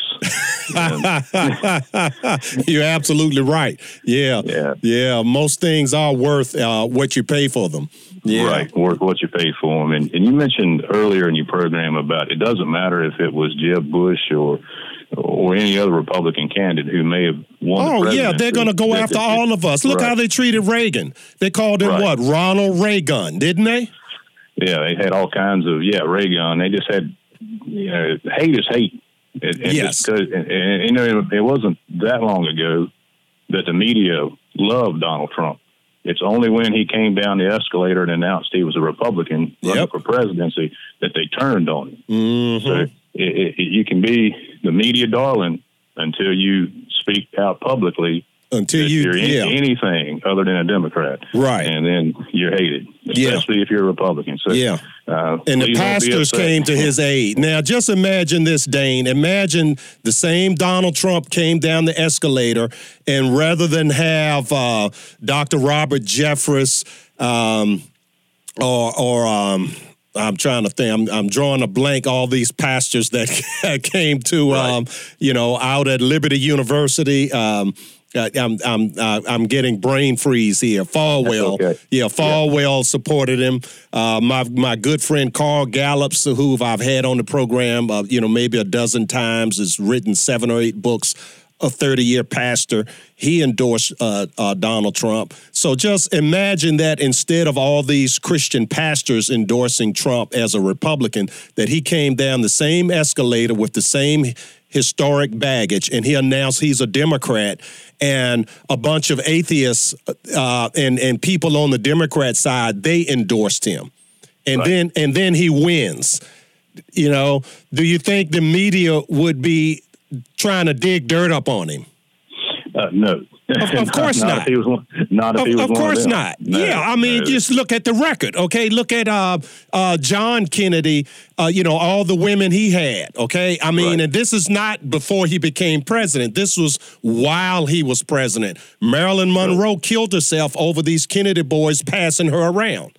[LAUGHS] You're absolutely right. Yeah. Yeah. Yeah. Most things are worth uh, what you pay for them. Yeah. Right, worth what you pay for them. And, and you mentioned earlier in your program about it doesn't matter if it was Jeb Bush or or any other Republican candidate who may have won. the Oh yeah, they're going to go after all of us. Look Right. how they treated Reagan. They called him Right. what? Ronald Reagan, didn't they? Yeah, they had all kinds of yeah ray gun. They just had you know hate is hate. And, and Yes. and, and, you know it wasn't that long ago that the media loved Donald Trump. It's only when he came down the escalator and announced he was a Republican running Yep. for presidency that they turned on him. Mm-hmm. So it, it, you can be the media darling until you speak out publicly Until you, you're any- yeah, anything other than a Democrat, Right. And then you're hated, Yeah. especially if you're a Republican. So yeah. uh, And the please don't be pastors came to his aid. Now, just imagine this, Dane. Imagine the same Donald Trump came down the escalator, and rather than have uh, Dr. Robert Jeffress um, or, or um, I'm trying to think. I'm, I'm drawing a blank. All these pastors that [LAUGHS] came to, um, you know, out at Liberty University. Um, uh, I'm I'm uh, I'm getting brain freeze here. Falwell, okay. yeah, Falwell supported him. Uh, my my good friend Carl Gallups, who I've had on the program, uh, you know, maybe a dozen times, has written seven or eight books. A 30 year pastor, he endorsed uh, uh, Donald Trump. So just imagine that instead of all these Christian pastors endorsing Trump as a Republican, that he came down the same escalator with the same historic baggage and he announced he's a Democrat and a bunch of atheists uh, and, and people on the Democrat side, they endorsed him. And Right. then and then he wins. You know, do you think the media would be trying to dig dirt up on him? Uh, no, Of- of [LAUGHS] course not. If he was one, not if Of, he was of course not. No, yeah, I mean, no. just look at the record. Okay, look at uh, uh, John Kennedy. Uh, you know all the women he had. Okay, I mean, Right. and this is not before he became president. This was while he was president. Marilyn Monroe killed herself over these Kennedy boys passing her around.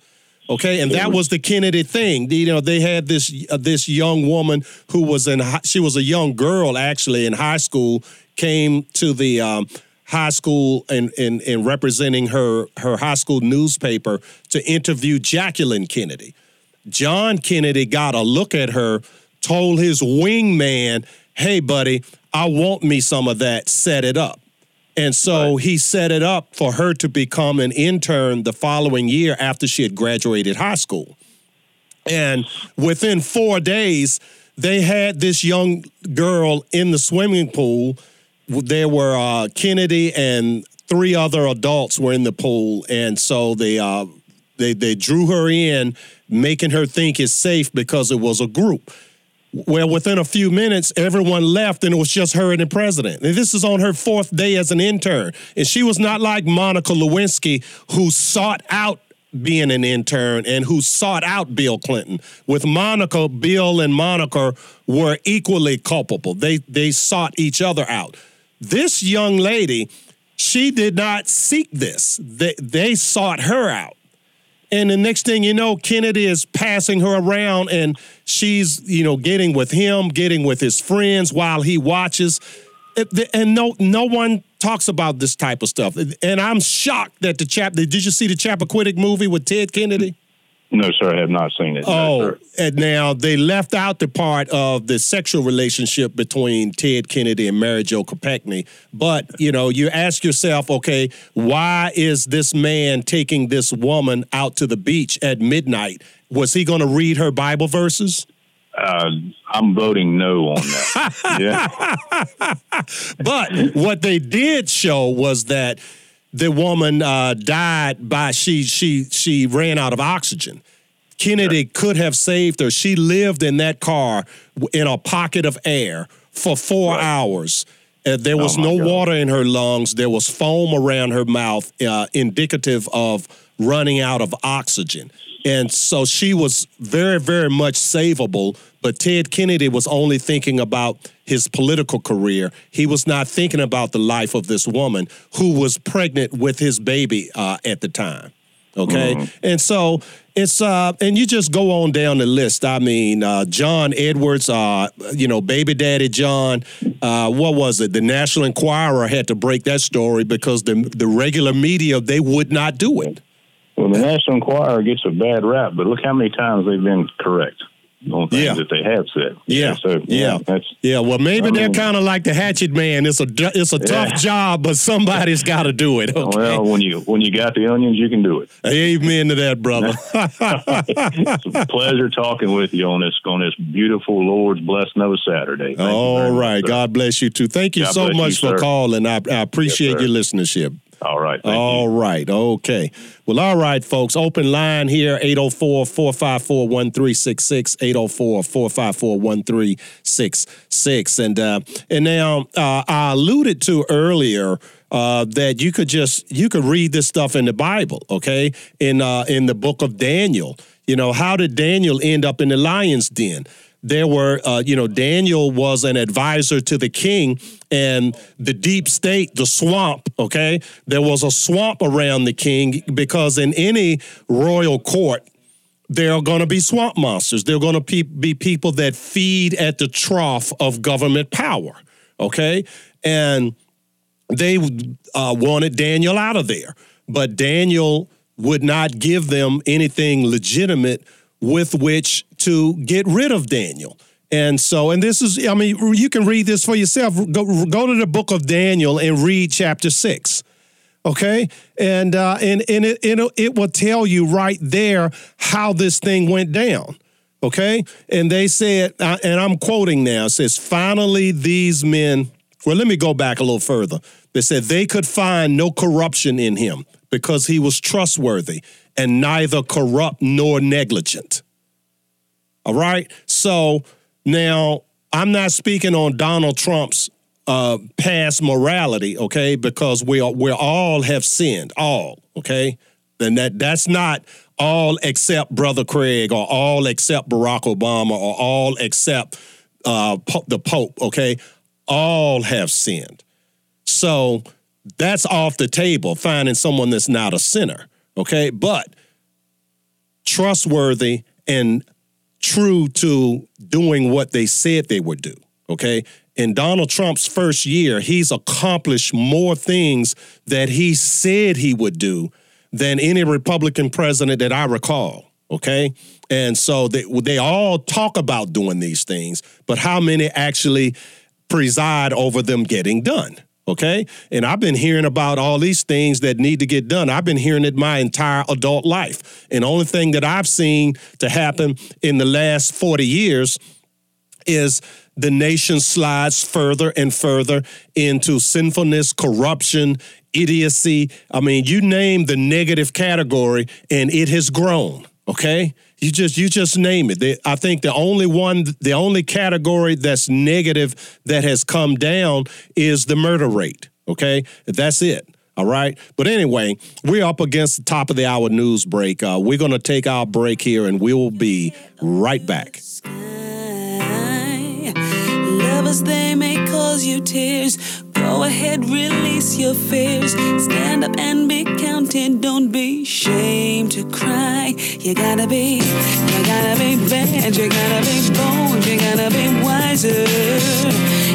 Okay, and that was the Kennedy thing. You know, they had this uh, this young woman who was in she was a young girl actually in high school came to the um, high school and in, in, representing her her high school newspaper to interview Jacqueline Kennedy. John Kennedy got a look at her, told his wingman, "Hey, buddy, I want me some of that. Set it up." And so he set it up for her to become an intern the following year after she had graduated high school. And within four days, they had this young girl in the swimming pool. There were uh, Kennedy and three other adults were in the pool, and so they uh, they they drew her in, making her think it's safe because it was a group. Well, within a few minutes, everyone left and it was just her and the president. And this is on her fourth day as an intern. And she was not like Monica Lewinsky, who sought out being an intern and who sought out Bill Clinton. With Monica, Bill and Monica were equally culpable. They they sought each other out. This young lady, she did not seek this. They they sought her out. And the next thing you know, Kennedy is passing her around and she's, you know, getting with him, getting with his friends while he watches. And no no one talks about this type of stuff. And I'm shocked that the chap did you see the Chappaquiddick movie with Ted Kennedy? No, sir, I have not seen it. Oh, no, and now they left out the part of the sexual relationship between Ted Kennedy and Mary Jo Kopechne. But, you know, you ask yourself, okay, why is this man taking this woman out to the beach at midnight? Was he going to read her Bible verses? Uh, I'm voting no on that. [LAUGHS] yeah. but what they did show was that the woman uh, died by she she she ran out of oxygen. Kennedy could have saved her. She lived in that car in a pocket of air for four Right. hours. Uh, there was Oh, no God. water in her lungs. There was foam around her mouth, uh, indicative of running out of oxygen. And so she was very, very much savable. But Ted Kennedy was only thinking about his political career. He was not thinking about the life of this woman who was pregnant with his baby uh, at the time. Okay. And so it's uh and you just go on down the list. I mean, uh John Edwards, uh, you know, baby daddy John, uh, what was it? The National Enquirer had to break that story because the the regular media they would not do it. Well, the National Enquirer gets a bad rap, but look how many times they've been correct on things Yeah. that they have said. Yeah. So Yeah. that's Yeah, well, maybe I they're kind of like the Hatchet Man. It's a it's a tough job, but somebody's got to do it. Okay, well when you when you got the onions, you can do it. amen to that, brother. [LAUGHS] It's a pleasure talking with you on this on this beautiful Lord's blessed no Saturday. Thank All very much. God bless you too. Thank you God so much you, for calling. I, I appreciate sir. your listenership. All right. All you. right. Okay. Well, all right, folks. Open line here 804 454 1366. 804 454 1366. And uh, and now uh, I alluded to earlier. Uh, that you could just you could read this stuff in the Bible, okay? In uh, in the book of Daniel, you know how did Daniel end up in the lion's den? There were, uh, you know, Daniel was an advisor to the king and the deep state, the swamp, okay? There was a swamp around the king because in any royal court, there are going to be swamp monsters. There are going to pe- be people that feed at the trough of government power, okay? And they uh, wanted Daniel out of there, but Daniel would not give them anything legitimate with which to get rid of Daniel. And so, and this is, I mean, you can read this for yourself. Go, go to the book of Daniel and read chapter six. Okay, and uh, and and it, it it will tell you right there how this thing went down. Okay, and they said, uh, and I'm quoting now. It says, "Finally, these men." Well, let me go back a little further. They said they could find no corruption in him because he was trustworthy and neither corrupt nor negligent. All right. So now I'm not speaking on Donald Trump's uh, past morality, okay? Because we are, we all have sinned, all, okay? Then that that's not all except Brother Craig or all except Barack Obama or all except uh, the Pope, okay? All have sinned. So that's off the table, finding someone that's not a sinner, okay? But trustworthy and true to doing what they said they would do. Okay. In Donald Trump's first year, he's accomplished more things that he said he would do than any Republican president that I recall. Okay. And so they, they all talk about doing these things, but how many actually preside over them getting done? Okay. And I've been hearing about all these things that need to get done. I've been hearing it my entire adult life. And the only thing that I've seen to happen in the last 40 years is the nation slides further and further into sinfulness, corruption, idiocy. I mean, you name the negative category and it has grown. Okay. You just you just name it. The- I think the only one, the only category that's negative that has come down is the murder rate. Okay, that's it. All right. But anyway, we're up against the top of the hour news break. Uh, we're going to take our break here, and we will be right back. Lovers, they may cause you tears. Go ahead, release your fears. Stand up and be counted. Don't be ashamed to cry. You gotta be, you gotta be bad. You gotta be bold. You gotta be wiser.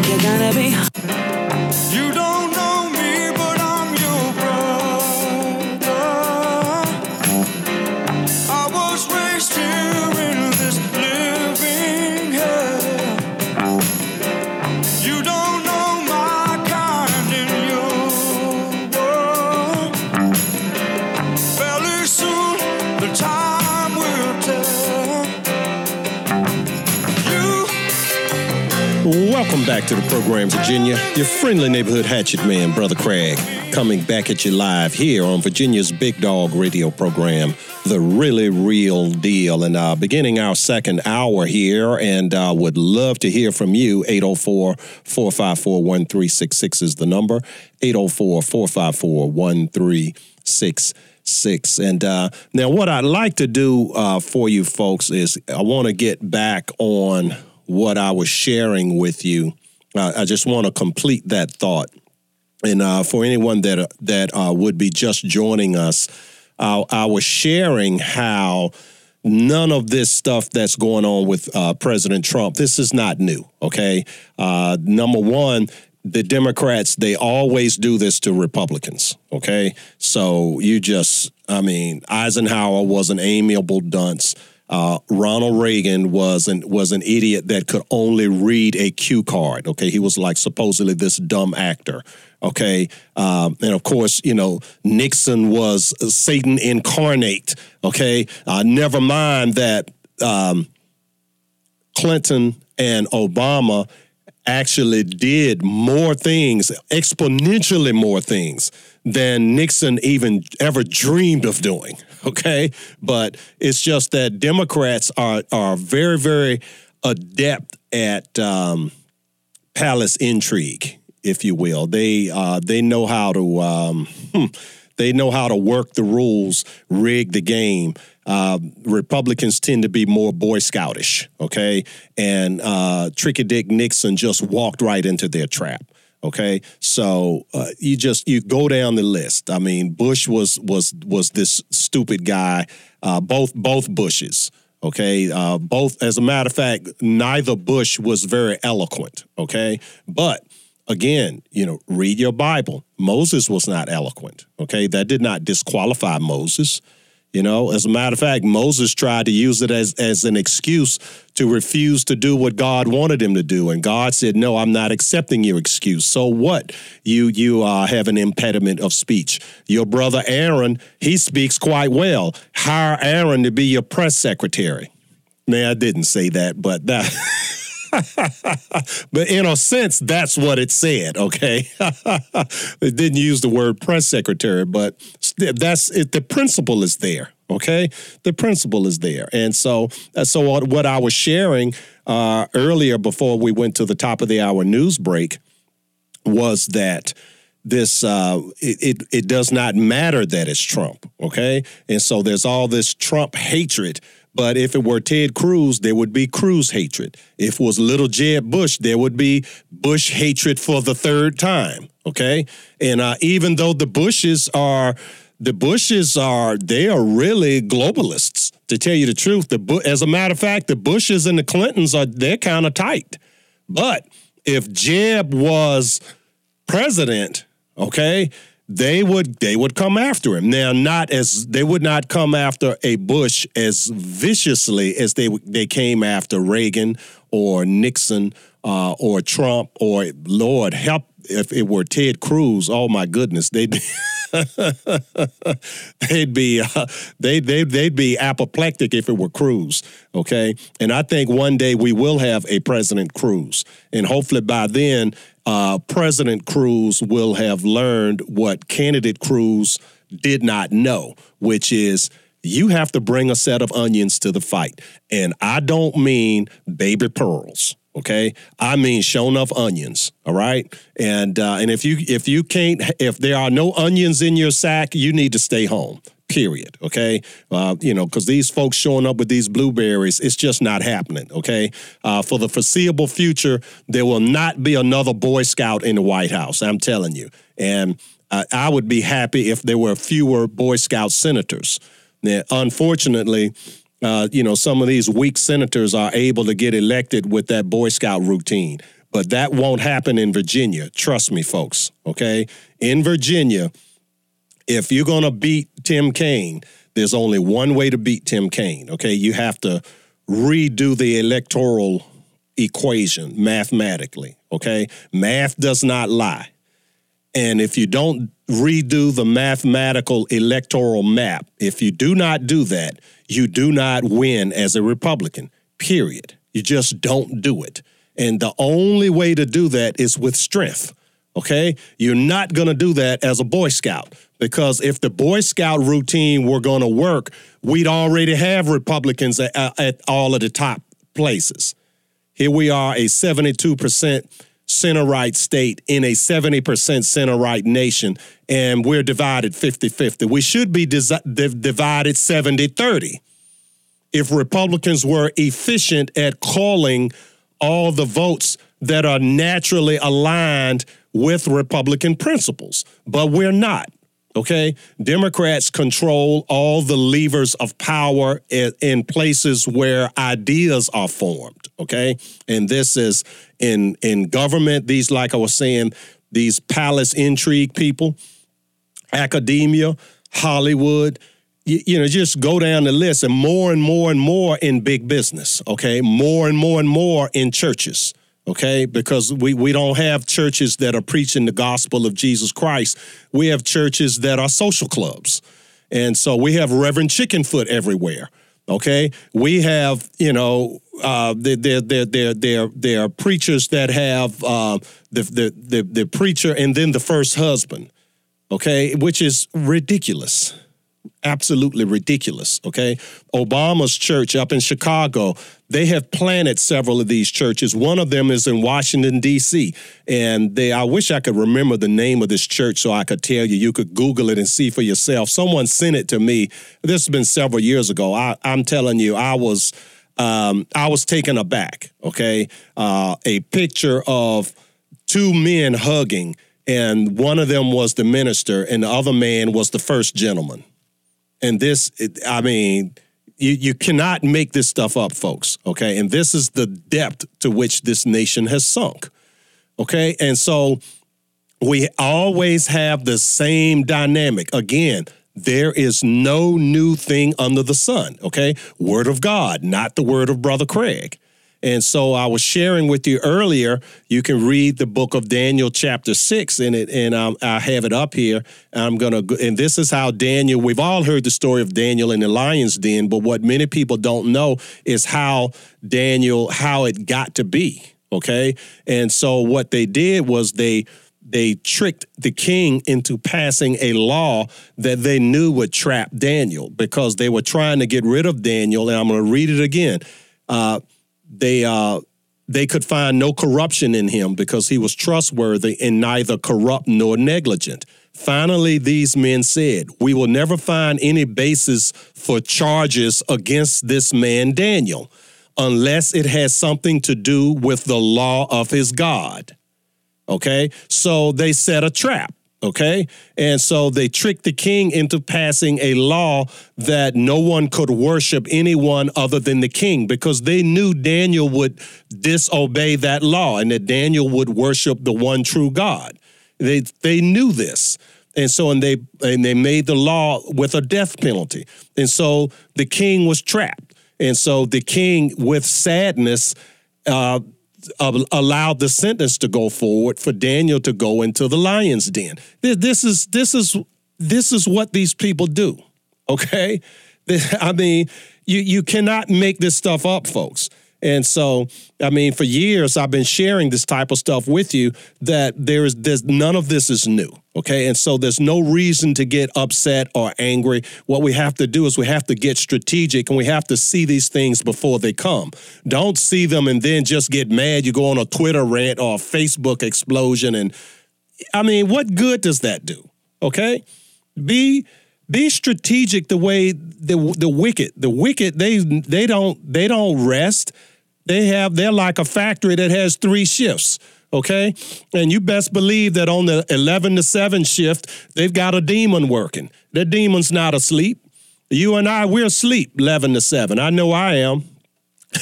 You gotta be. You don't Welcome back to the program, Virginia. Your friendly neighborhood hatchet man, Brother Craig, coming back at you live here on Virginia's Big Dog Radio program, The Really Real Deal. And uh, beginning our second hour here, and uh, would love to hear from you. 804 454 1366 is the number. 804 454 1366. And uh, now, what I'd like to do uh, for you folks is I want to get back on what I was sharing with you. Uh, I just want to complete that thought. And uh, for anyone that that uh, would be just joining us, uh, I was sharing how none of this stuff that's going on with uh, President Trump. This is not new. Okay, uh, number one. The Democrats, they always do this to Republicans. Okay. So you just, I mean, Eisenhower was an amiable dunce. Uh, Ronald Reagan was an was an idiot that could only read a cue card. Okay, he was like supposedly this dumb actor. Okay, um, and of course, you know Nixon was Satan incarnate. Okay, uh, never mind that um, Clinton and Obama actually did more things, exponentially more things than Nixon even ever dreamed of doing. [LAUGHS] Okay, but it's just that Democrats are are very very adept at um, palace intrigue, if you will. They uh, they know how to um, hmm, they know how to work the rules, rig the game. Uh, Republicans tend to be more Boy Scoutish, okay? And uh, Tricky Dick Nixon just walked right into their trap. Okay, so uh, you just you go down the list. I mean, Bush was was was this stupid guy. Uh, both both Bushes. Okay, uh, both. As a matter of fact, neither Bush was very eloquent. Okay, but again, you know, read your Bible. Moses was not eloquent. Okay, that did not disqualify Moses. You know, as a matter of fact, Moses tried to use it as, as an excuse to refuse to do what God wanted him to do. And God said, No, I'm not accepting your excuse. So what? You you uh, have an impediment of speech. Your brother Aaron, he speaks quite well. Hire Aaron to be your press secretary. Man, I didn't say that, but that [LAUGHS] [LAUGHS] but in a sense, that's what it said. Okay, [LAUGHS] it didn't use the word press secretary, but that's it. The principle is there. Okay, the principle is there, and so uh, so what, I was sharing uh, earlier before we went to the top of the hour news break was that this uh, it, it it does not matter that it's Trump, okay? And so there's all this Trump hatred. But if it were Ted Cruz, there would be Cruz hatred. If it was little Jeb Bush, there would be Bush hatred for the third time, okay? And uh, even though the Bushes are the Bushes are they are really globalists. To tell you the truth, the Bu- as a matter of fact, the Bushes and the Clintons are they're kind of tight. But if Jeb was president, okay, they would they would come after him. Now, not as they would not come after a Bush as viciously as they they came after Reagan or Nixon uh, or Trump or Lord help if it were Ted Cruz. Oh my goodness, they'd be [LAUGHS] they'd be uh, they they they'd be apoplectic if it were Cruz. Okay, and I think one day we will have a President Cruz, and hopefully by then uh, President Cruz will have learned what candidate Cruz did not know, which is you have to bring a set of onions to the fight. And I don't mean baby pearls. Okay, I mean show enough onions. All right, and uh, and if you if you can't if there are no onions in your sack, you need to stay home. Period. Okay, uh, you know because these folks showing up with these blueberries, it's just not happening. Okay, uh, for the foreseeable future, there will not be another Boy Scout in the White House. I'm telling you, and uh, I would be happy if there were fewer Boy Scout senators. Now, unfortunately, uh, you know, some of these weak senators are able to get elected with that Boy Scout routine. But that won't happen in Virginia. Trust me, folks. Okay. In Virginia, if you're going to beat Tim Kaine, there's only one way to beat Tim Kaine. Okay. You have to redo the electoral equation mathematically. Okay. Math does not lie. And if you don't redo the mathematical electoral map, if you do not do that, you do not win as a Republican, period. You just don't do it. And the only way to do that is with strength. Okay? You're not going to do that as a Boy Scout because if the Boy Scout routine were going to work, we'd already have Republicans at, at all of the top places. Here we are, a 72% center right state in a 70% center right nation, and we're divided 50 50. We should be div- divided 70 30 if Republicans were efficient at calling all the votes that are naturally aligned with Republican principles. But we're not. Okay. Democrats control all the levers of power in, places where ideas are formed. Okay. And this is in in government, these, like I was saying, these palace intrigue people, academia, Hollywood, you know, just go down the list and more and more and more in big business, okay? More and more and more in churches, okay? Because we, we don't have churches that are preaching the gospel of Jesus Christ. We have churches that are social clubs. And so we have Reverend Chickenfoot everywhere. Okay, we have you know uh, there there there there are preachers that have uh, the, the the the preacher and then the first husband. Okay, which is ridiculous absolutely ridiculous. Okay. Obama's church up in Chicago, they have planted several of these churches. One of them is in Washington, D.C. And they, I wish I could remember the name of this church so I could tell you. You could Google it and see for yourself. Someone sent it to me. This has been several years ago. I, I'm telling you, I was. Um, I was taken aback. Okay, uh, a picture of two men hugging, and one of them was the minister, and the other man was the first gentleman. And this, I mean, you, you cannot make this stuff up, folks. Okay. And this is the depth to which this nation has sunk. Okay. And so we always have the same dynamic. Again, there is no new thing under the sun. Okay. Word of God, not the word of Brother Craig. And so I was sharing with you earlier. You can read the book of Daniel, chapter six, in it, and um, I have it up here. I'm gonna, and this is how Daniel. We've all heard the story of Daniel in the lion's den, but what many people don't know is how Daniel, how it got to be. Okay, and so what they did was they they tricked the king into passing a law that they knew would trap Daniel because they were trying to get rid of Daniel. And I'm going to read it again. Uh, they uh, they could find no corruption in him because he was trustworthy and neither corrupt nor negligent. Finally, these men said, We will never find any basis for charges against this man Daniel unless it has something to do with the law of his God. Okay, so they set a trap. Okay. And so they tricked the king into passing a law that no one could worship anyone other than the king because they knew Daniel would disobey that law and that Daniel would worship the one true God. They they knew this. And so and they and they made the law with a death penalty. And so the king was trapped. And so the king with sadness uh, uh, allowed the sentence to go forward for Daniel to go into the lion's den. This is this is this is what these people do. Okay, [LAUGHS] I mean, you you cannot make this stuff up, folks. And so, I mean, for years I've been sharing this type of stuff with you that there is there's none of this is new. Okay. And so there's no reason to get upset or angry. What we have to do is we have to get strategic and we have to see these things before they come. Don't see them and then just get mad. You go on a Twitter rant or a Facebook explosion. And I mean, what good does that do? Okay. Be be strategic the way the the wicked the wicked they they don't they don't rest they have they're like a factory that has three shifts okay? And you best believe that on the 11 to 7 shift they've got a demon working. The demon's not asleep. You and i we're asleep 11 to 7 i know i am. [LAUGHS]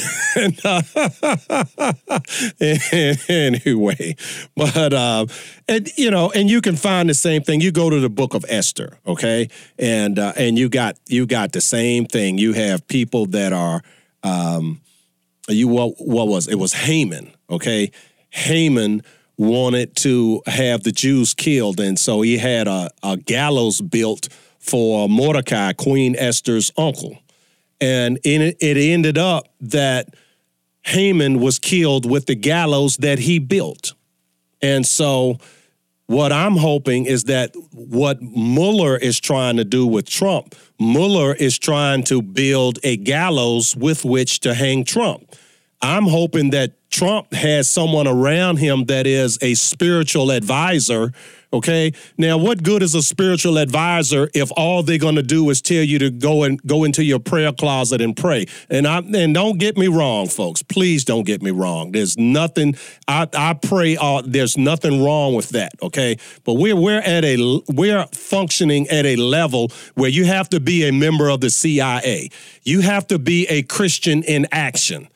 Anyway, but uh, and you know, and you can find the same thing. You go to the book of Esther, okay, and uh, and you got you got the same thing. You have people that are, um, you what what was it was Haman, okay? Haman wanted to have the Jews killed, and so he had a, a gallows built for Mordecai, Queen Esther's uncle and it, it ended up that Haman was killed with the gallows that he built. And so, what I'm hoping is that what Mueller is trying to do with Trump, Mueller is trying to build a gallows with which to hang Trump. I'm hoping that Trump has someone around him that is a spiritual advisor. Okay. Now, what good is a spiritual advisor if all they're going to do is tell you to go and go into your prayer closet and pray? And I and don't get me wrong, folks. Please don't get me wrong. There's nothing. I I pray. Uh, there's nothing wrong with that. Okay. But we're we're at a we're functioning at a level where you have to be a member of the CIA. You have to be a Christian in action.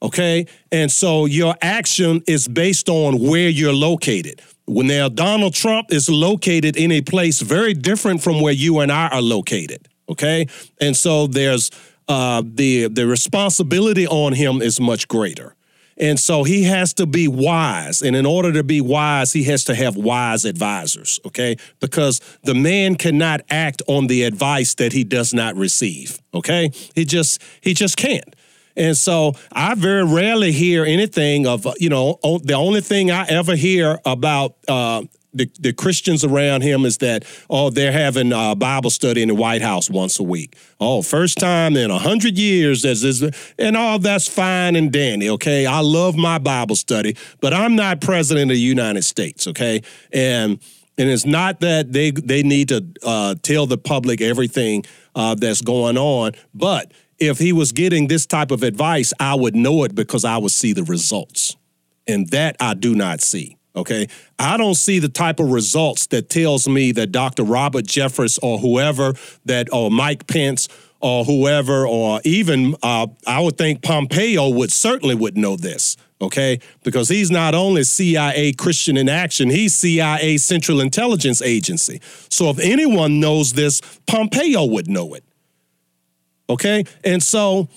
Okay. And so your action is based on where you're located. When now Donald Trump is located in a place very different from where you and I are located. Okay. And so there's uh, the the responsibility on him is much greater. And so he has to be wise. And in order to be wise, he has to have wise advisors, okay? Because the man cannot act on the advice that he does not receive, okay? He just he just can't. And so I very rarely hear anything of, uh, you know, the only thing I ever hear about uh, the, the Christians around him is that, oh, they're having uh, Bible study in the White House once a week. Oh, first time in a hundred years, as is, and all that's fine and dandy. Okay, I love my Bible study, but I'm not president of the United States. Okay, and and it's not that they they need to uh, tell the public everything uh, that's going on, but if he was getting this type of advice, I would know it because I would see the results. And that I do not see. Okay. I don't see the type of results that tells me that Dr. Robert Jeffress or whoever that, or Mike Pence or whoever, or even uh, I would think Pompeo would certainly would know this. Okay. Because he's not only CIA Christian in action, he's CIA Central Intelligence Agency. So if anyone knows this, Pompeo would know it. Okay. And so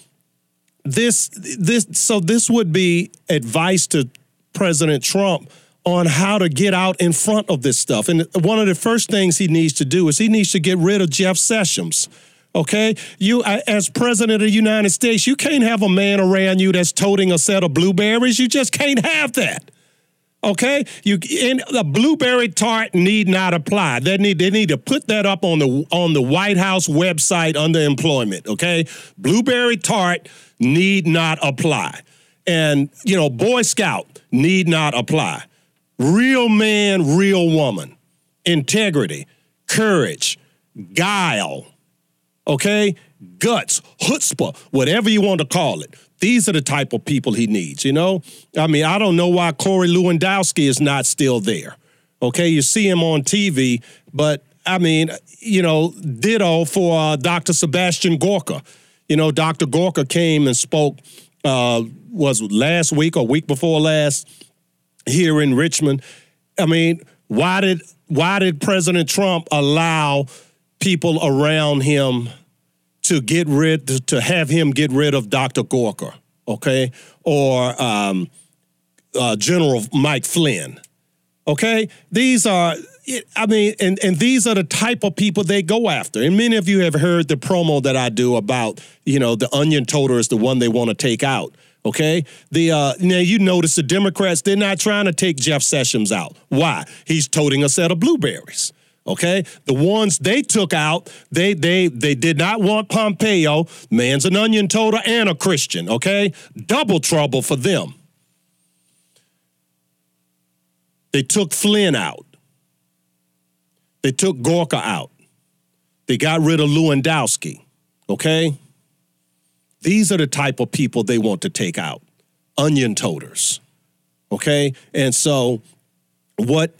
this this so this would be advice to President Trump on how to get out in front of this stuff. And one of the first things he needs to do is he needs to get rid of Jeff Sessions. Okay, you as president of the United States, you can't have a man around you that's toting a set of blueberries. You just can't have that. Okay, you and the blueberry tart need not apply. They need they need to put that up on the on the White House website under employment. Okay, blueberry tart need not apply, and you know Boy Scout need not apply. Real man, real woman, integrity, courage, guile. Okay, guts, chutzpah, whatever you want to call it. These are the type of people he needs, you know? I mean, I don't know why Corey Lewandowski is not still there. Okay, you see him on TV, but I mean, you know, ditto for uh, Dr. Sebastian Gorka. You know, Dr. Gorka came and spoke uh, was last week or week before last here in Richmond. I mean, why did why did President Trump allow people around him to get rid to, have him get rid of Dr. Gorka, okay, or um, uh, General Mike Flynn, okay? These are. I mean, and, and these are the type of people they go after. And many of you have heard the promo that I do about, you know, the onion toter is the one they want to take out. Okay. The uh now you notice the Democrats, they're not trying to take Jeff Sessions out. Why? He's toting a set of blueberries. Okay. The ones they took out, they they they did not want Pompeo. Man's an onion toter and a Christian. Okay. Double trouble for them. They took Flynn out. They took Gorka out. They got rid of Lewandowski. Okay. These are the type of people they want to take out onion toters. Okay. And so, what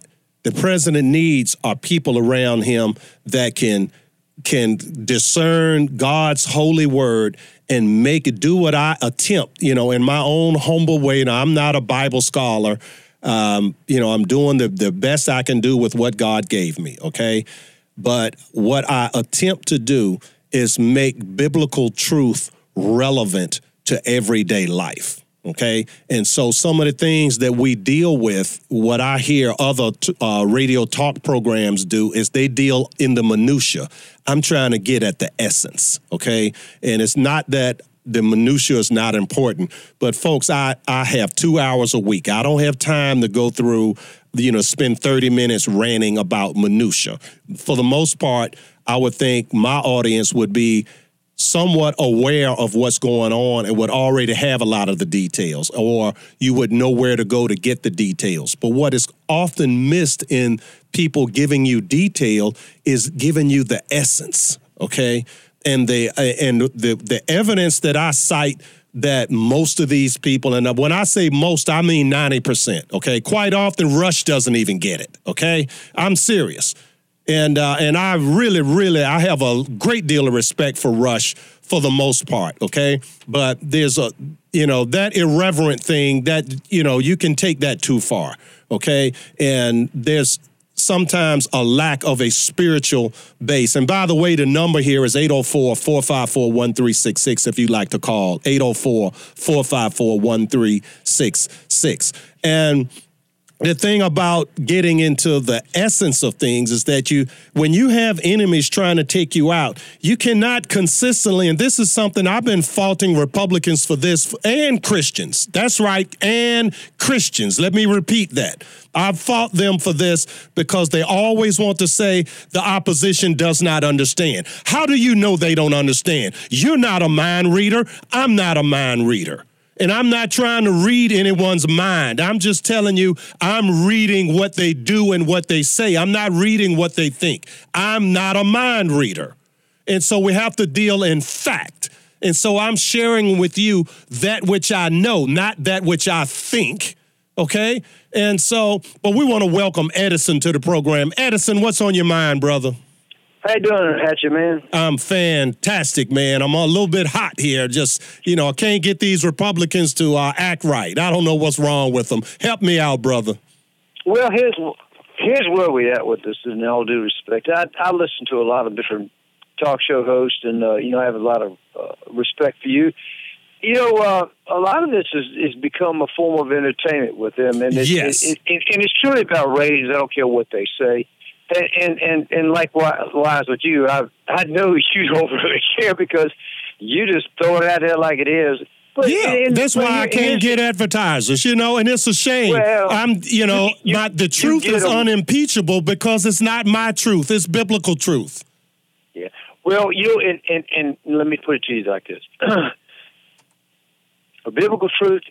the president needs are people around him that can can discern God's holy word and make it do what I attempt, you know, in my own humble way. Now, I'm not a Bible scholar. Um, you know, I'm doing the, the best I can do with what God gave me, okay? But what I attempt to do is make biblical truth relevant to everyday life. Okay. And so some of the things that we deal with, what I hear other uh, radio talk programs do is they deal in the minutia. I'm trying to get at the essence. Okay. And it's not that the minutia is not important, but folks, I, I have two hours a week. I don't have time to go through, you know, spend 30 minutes ranting about minutia. For the most part, I would think my audience would be somewhat aware of what's going on and would already have a lot of the details, or you would know where to go to get the details. But what is often missed in people giving you detail is giving you the essence, okay? And the and the the evidence that I cite that most of these people, and when I say most, I mean 90%, okay? Quite often, Rush doesn't even get it, okay? I'm serious and uh, and I really, really, I have a great deal of respect for Rush for the most part. Okay, but there's a you know that irreverent thing that you know you can take that too far. Okay, and there's sometimes a lack of a spiritual base. And by the way, the number here is 804 454 1366 if you'd like to call 804 454 1366. And the thing about getting into the essence of things is that you when you have enemies trying to take you out you cannot consistently and this is something i've been faulting republicans for this and christians. That's right and christians. Let me repeat that. I've fought them for this because they always want to say the opposition does not understand. How do you know they don't understand? You're not a mind reader. I'm not a mind reader and I'm not trying to read anyone's mind. I'm just telling you, I'm reading what they do and what they say. I'm not reading what they think. I'm not a mind reader. And so we have to deal in fact. And so I'm sharing with you that which I know, not that which I think. Okay? And so, but we want to welcome Edison to the program. Edison, what's on your mind, brother? How you doing, Hatchet man? I'm fantastic, man. I'm a little bit hot here. Just you know, I can't get these Republicans to uh, act right. I don't know what's wrong with them. Help me out, brother. Well, here's here's where we at with this. In all due respect, I I listen to a lot of different talk show hosts, and uh, you know, I have a lot of uh, respect for you. You know, uh, a lot of this is, is become a form of entertainment with them, and it's, Yes. it, it, and it's truly about ratings. I don't care what they say. And and and, and likewise with you, I I know [LAUGHS] you don't really care because you just throw it out there like it is. But Yeah, that's why I can't get advertisers, you know, and it's a shame. Well, I'm, you know, you- my, the truth is is 'em. unimpeachable because it's not my truth; it's biblical truth. Yeah. Well, you know, and, and, and let me put it to you like this: [CLEARS THROAT] a biblical truth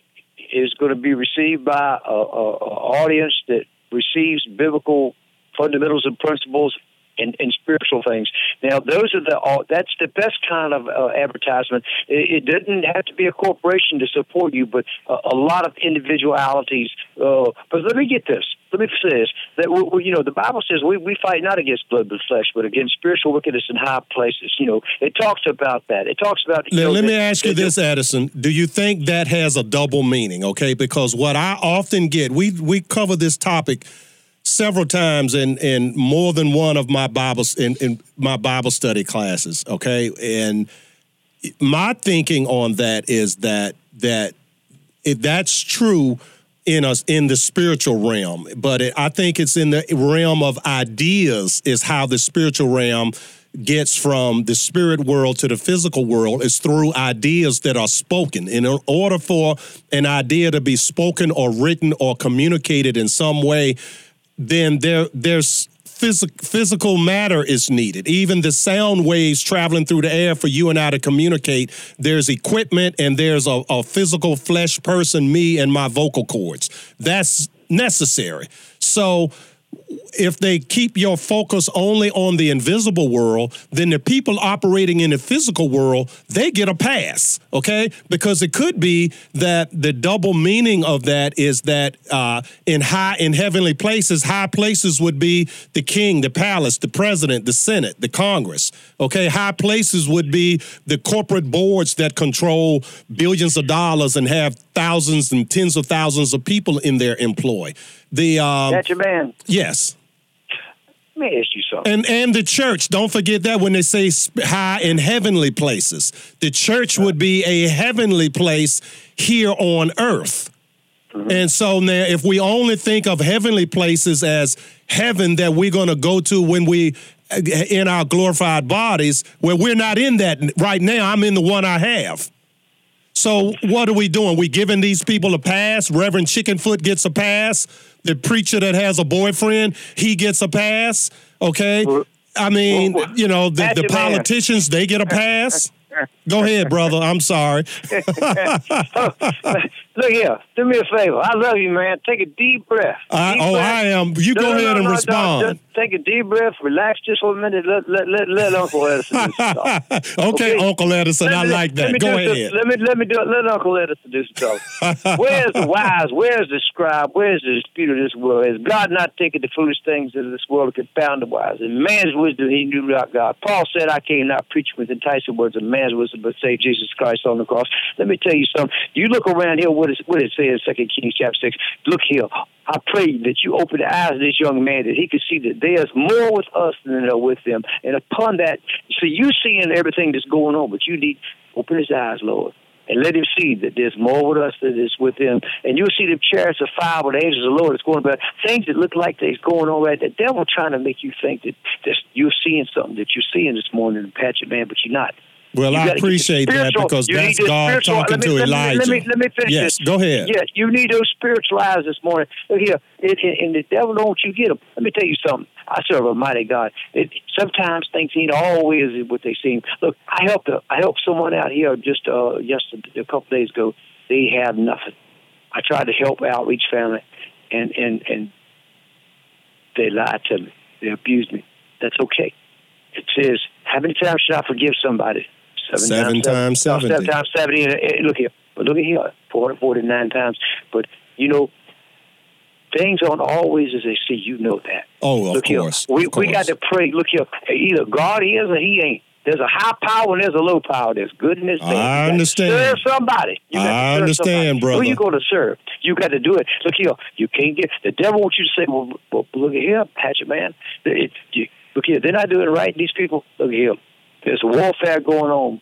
is going to be received by a, a, a audience that receives biblical fundamentals and principles and, and spiritual things. Now, those are the all, that's the best kind of uh, advertisement. It, it doesn't have to be a corporation to support you, but a, a lot of individualities. Uh, but let me get this: let me say this: that we, we, you know, the Bible says we, we fight not against blood and flesh, but against spiritual wickedness in high places. You know, it talks about that. It talks about. Let, know, let me ask you this, Addison. Do you think that has a double meaning? Okay, because what I often get, we we cover this topic several times in in more than one of my Bibles in, in my Bible study classes. Okay, and my thinking on that is that that if that's true in us in the spiritual realm, but it, I think it's in the realm of ideas is how the spiritual realm gets from the spirit world to the physical world is through ideas that are spoken. In order for an idea to be spoken or written or communicated in some way, then there there's physic, physical matter is needed. Even the sound waves traveling through the air for you and I to communicate, there's equipment and there's a, a physical flesh person, me and my vocal cords. That's necessary. So if they keep your focus only on the invisible world, then the people operating in the physical world, they get a pass, okay? Because it could be that the double meaning of that is that uh, in high in heavenly places, high places would be the king, the palace, the president, the senate, the congress. Okay, high places would be the corporate boards that control billions of dollars and have thousands and tens of thousands of people in their employ. The um, That's your man. yes. Let me ask you something. And and the church, don't forget that when they say high in heavenly places, the church would be a heavenly place here on earth. And so now, if we only think of heavenly places as heaven that we're going to go to when we uh, in our glorified bodies, where we're not in that right now, I'm in the one I have. So what are we doing? We giving these people a pass. Reverend Chickenfoot gets a pass. The preacher that has a boyfriend, he gets a pass. Okay. I mean, you know, the, the politicians, they get a pass. [LAUGHS] Go ahead, brother. I'm sorry. [LAUGHS] Look here, do me a favor. I love you, man. Take a deep breath. I, Deep oh, breath. I am. You No, go no, ahead no, and respond. just take a deep breath, relax just for a minute. Let let let, let Uncle Edison do some [LAUGHS] okay, Uncle Edison, I me- like that. Go ahead. let me let me do it. Let Uncle Edison do some talking. Where's the wise? Where's the scribe? Where's the dispute of this world? Has God not taken the foolish things of this world to confound the wise? In man's wisdom, he knew not God. Paul said, "I came not preach with enticing words of man's wisdom, but save Jesus Christ on the cross." Let me tell you something. You look around here. What, is, what it says, in Second Kings chapter six. Look here. I pray that you open the eyes of this young man that he could see that there's more with us than there with them. And upon that, see, you seeing everything that's going on, but you need open his eyes, Lord. And let him see that there's more with us than is with him. And you'll see the chariots of fire with the angels of the Lord. It's going about things that look like they're going on right. The devil trying to make you think that, that you're seeing something that you're seeing this morning in Patrick, man, but you're not. Well, You I gotta get the appreciate that because you that's God talking me- to Elijah. Let me, let me finish yes, this. go ahead. Yes, you need those spiritual eyes this morning. Look here, it, it, and the devil don't want you get them. Let me tell you something. I serve a mighty God. It, sometimes things ain't always what they seem. Look, I helped a, I helped someone out here just uh, yesterday, a couple days ago. They had nothing. I tried to help outreach family, and and and they lied to me. They abused me. That's okay. It says, how many times should I forgive somebody? Seven times No, 70. seven times seventy. And, uh, look here, but look at here, four hundred forty-nine times. But you know, things aren't always as they see. You know that. Oh, of look course. here, we of we got to pray. Look here, either God is or He ain't. There's a high power and there's a low power. There's good and there's bad. I understand. Serve somebody. You I understand, somebody. brother. Who you going to serve? You got to do it. Look here, you can't get the devil wants you to say, well, well look at here, Patrick, man. It, you, look here, they're not doing it right. These people, look here. There's warfare going on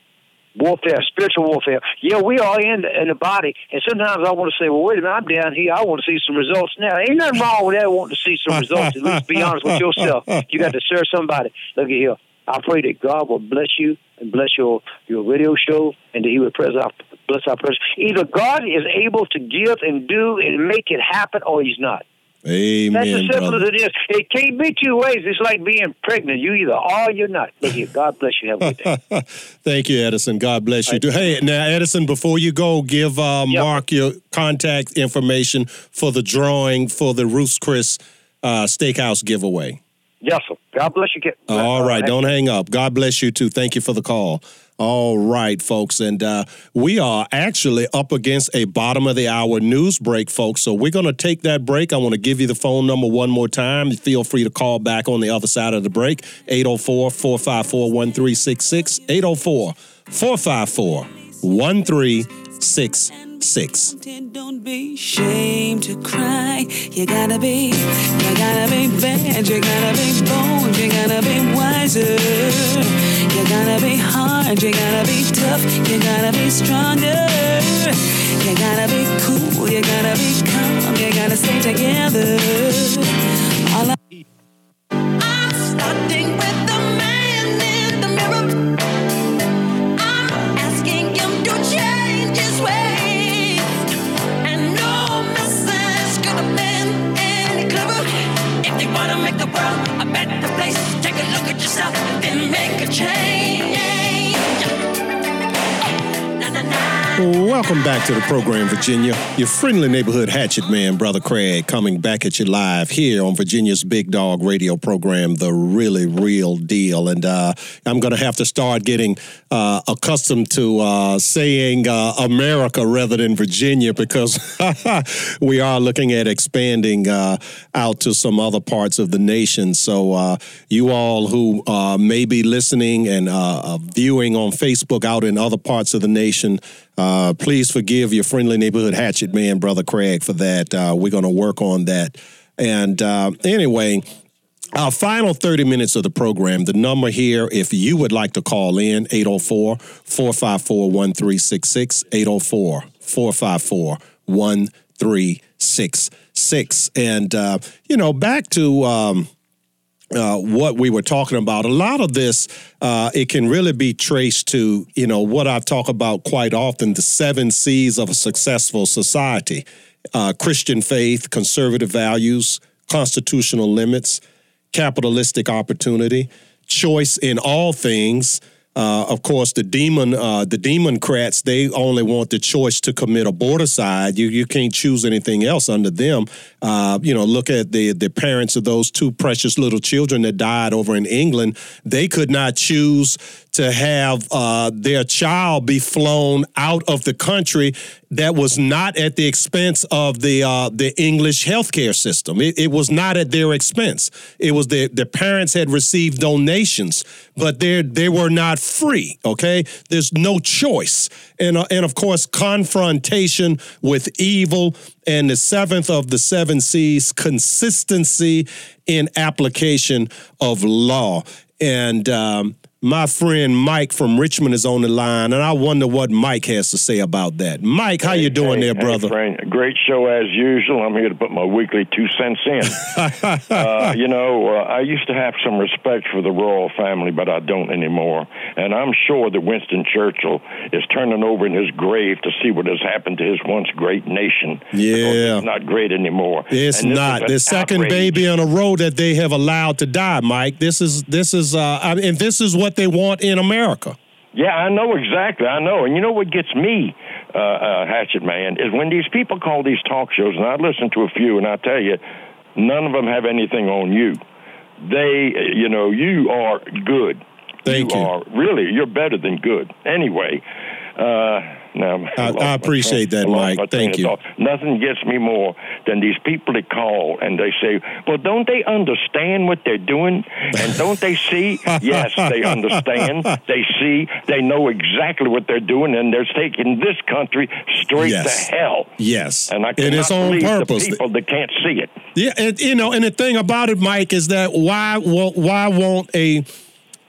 warfare, spiritual warfare. Yeah, we are in in the body, and sometimes I want to say, well, wait a minute, I'm down here. I want to see some results now. Ain't nothing wrong with that. Wanting to see some results. At least be honest with yourself. You got to serve somebody. Look at here. I pray that God will bless you and bless your your radio show, and that He will bless our bless our. Either God is able to give and do and make it happen, or He's not. Amen, That's as simple brother. as it is. It can't be two ways. It's like being pregnant. You either are or you're not. Thank you. God bless you. Have a good day. [LAUGHS] Thank you, Edison. God bless you. too. Hey, now, Edison, before you go, give uh, Mark your contact information for the drawing for the Ruth's Chris uh, Steakhouse giveaway. Yes, sir. God bless you. Kid. All right, don't hang up. God bless you too. Thank you for the call. All right, folks, and uh, we are actually up against a bottom of the hour news break, folks. So we're going to take that break. I want to give you the phone number one more time. Feel free to call back on the other side of the break 804 454 1366. 804 454 1366. Don't be ashamed to cry. You gotta be, you gotta be bad. You gotta be bold. You gotta be wiser. You gotta be hard. You gotta be tough. You gotta be stronger. You gotta be cool. You gotta be calm. You gotta stay together. All I- I'm starting with the a better place, take a look at yourself, then make a change. Welcome back to the program, Virginia. Your friendly neighborhood hatchet man, Brother Craig, coming back at you live here on Virginia's Big Dog radio program, The Really Real Deal. And uh, I'm going to have to start getting uh, accustomed to uh, saying uh, America rather than Virginia because [LAUGHS] we are looking at expanding uh, out to some other parts of the nation. So, uh, you all who may be listening and viewing on Facebook out in other parts of the nation, uh, please forgive your friendly neighborhood hatchet man, Brother Craig, for that. Uh, we're going to work on that. And uh, anyway, our final 30 minutes of the program, the number here, if you would like to call in, 804 454 1366, 804 454 1366. And, uh, you know, back to. Um, uh, what we were talking about. A lot of this, uh, it can really be traced to, you know, what I talk about quite often the seven C's of a successful society uh, Christian faith, conservative values, constitutional limits, capitalistic opportunity, choice in all things. Uh, of course, the demon, uh, the Democrats, they only want the choice to commit aborticide. You you can't choose anything else under them. Uh, you know, look at the the parents of those two precious little children that died over in England. They could not choose to have uh, their child be flown out of the country that was not at the expense of the uh, the English healthcare system. It, it was not at their expense. It was the the parents had received donations, but they they were not free. Okay, there's no choice, and uh, and of course confrontation with evil. And the seventh of the seven C's, consistency in application of law. And um, my friend Mike from Richmond is on the line, and I wonder what Mike has to say about that. Mike, how you doing Hey, there, brother? Hey, great show as usual. I'm here to put my weekly two cents in. [LAUGHS] uh, you know, uh, I used to have some respect for the royal family, but I don't anymore. And I'm sure that Winston Churchill is turning over in his grave to see what has happened to his once great nation. Yeah. it's not great anymore. It's not the second outrage. baby in a row that they have allowed to die, Mike. This is this is uh, I mean, and this is what they want in America. Yeah, I know exactly. I know. And you know what gets me, uh, uh, Hatchet Man, is when these people call these talk shows, and I listen to a few, and I tell you, none of them have anything on you. They, uh, you know, you are good. Thank you. are really, you're better than good. Anyway, uh, now I- I appreciate train- that, Mike. Thank you. Nothing gets me more than these people that call and they say, "Well, don't they understand what they're doing? And don't they see?" [LAUGHS] yes, they understand. They see. They know exactly what they're doing, and they're taking this country straight Yes. to hell. Yes, And I cannot its own believe purpose. the people that can't see it. Yeah, and you know, and the thing about it, Mike, is that why well, why won't a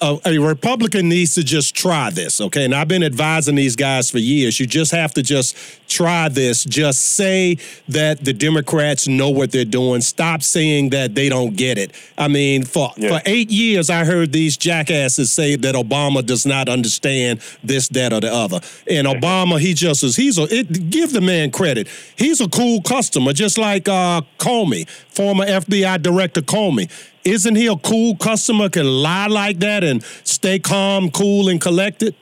a, a Republican needs to just try this, okay? And I've been advising these guys for years. You just have to just try this. Just say that the Democrats know what they're doing. Stop saying that they don't get it. I mean, for Yeah. for eight years, I heard these jackasses say that Obama does not understand this, that, or the other. And Obama, he just is. He's a. It, give the man credit. He's a cool customer, just like uh, Comey, former FBI director Comey. Isn't he a cool customer? Can lie like that and stay calm, cool, and collected.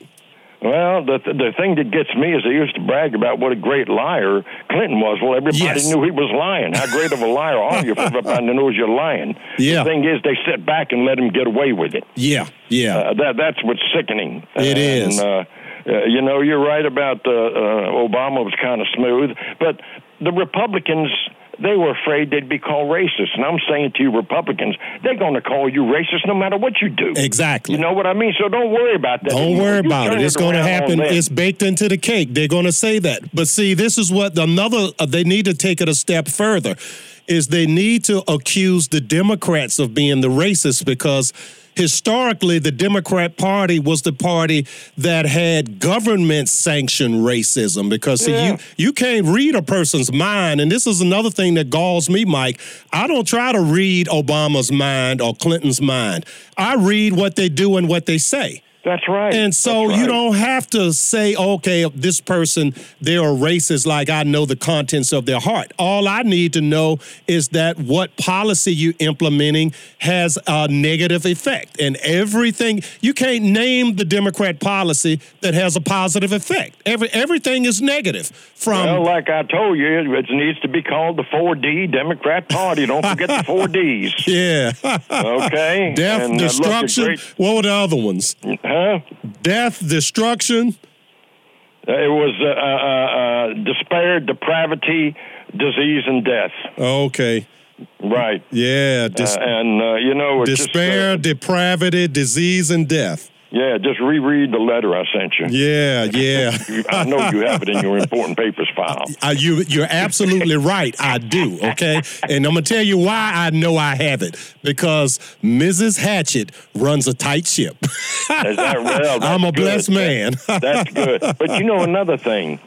Well, the the thing that gets me is they used to brag about what a great liar Clinton was. Well, everybody Yes. knew he was lying. How great of a liar are you if [LAUGHS] everybody knows you're lying? Yeah. The thing is, they sit back and let him get away with it. Yeah, yeah. Uh, that that's what's sickening. It and, is. Uh, uh, you know, you're right about uh, uh, Obama was kind of smooth, but the Republicans. They were afraid they'd be called racist. And I'm saying to you, Republicans, they're going to call you racist no matter what you do. Exactly. You know what I mean? So don't worry about that. Don't You- worry you about it. It's going to happen. It's baked into the cake. They're going to say that. But see, this is what another, uh, they need to take it a step further, is they need to accuse the Democrats of being the racists because historically the Democrat Party was the party that had government sanctioned racism because see, you you can't read a person's mind. And this is another thing that galls me Mike. I don't try to read Obama's mind or Clinton's mind. I read what they do and what they say That's right. and so That's you don't have to say, okay, this person, they're a racist, like I know the contents of their heart. All I need to know is that what policy you're implementing has a negative effect. And everything, you can't name the Democrat policy that has a positive effect. Every everything is negative. From Well, like I told you, it needs to be called the 4D Democrat Party. Don't forget the four Ds. [LAUGHS] yeah. Okay? [LAUGHS] Death, And, uh, look, destruction. great- what were the other ones? Huh? Death, destruction. Uh, It was uh, uh, uh, despair, depravity, disease, and death. Okay. Right. Yeah. Uh, Dis- and, uh, you know, it's just, despair, uh, depravity, disease, and death. Yeah, just reread the letter I sent you. Yeah, yeah. [LAUGHS] I know you have it in your important papers file. [LAUGHS] Uh, you, you're absolutely right. I do. Okay, and I'm gonna tell you why I know I have it because Mrs. Hatchett runs a tight ship. Is that well? [LAUGHS] I'm a good. blessed man. That's good. But you know another thing,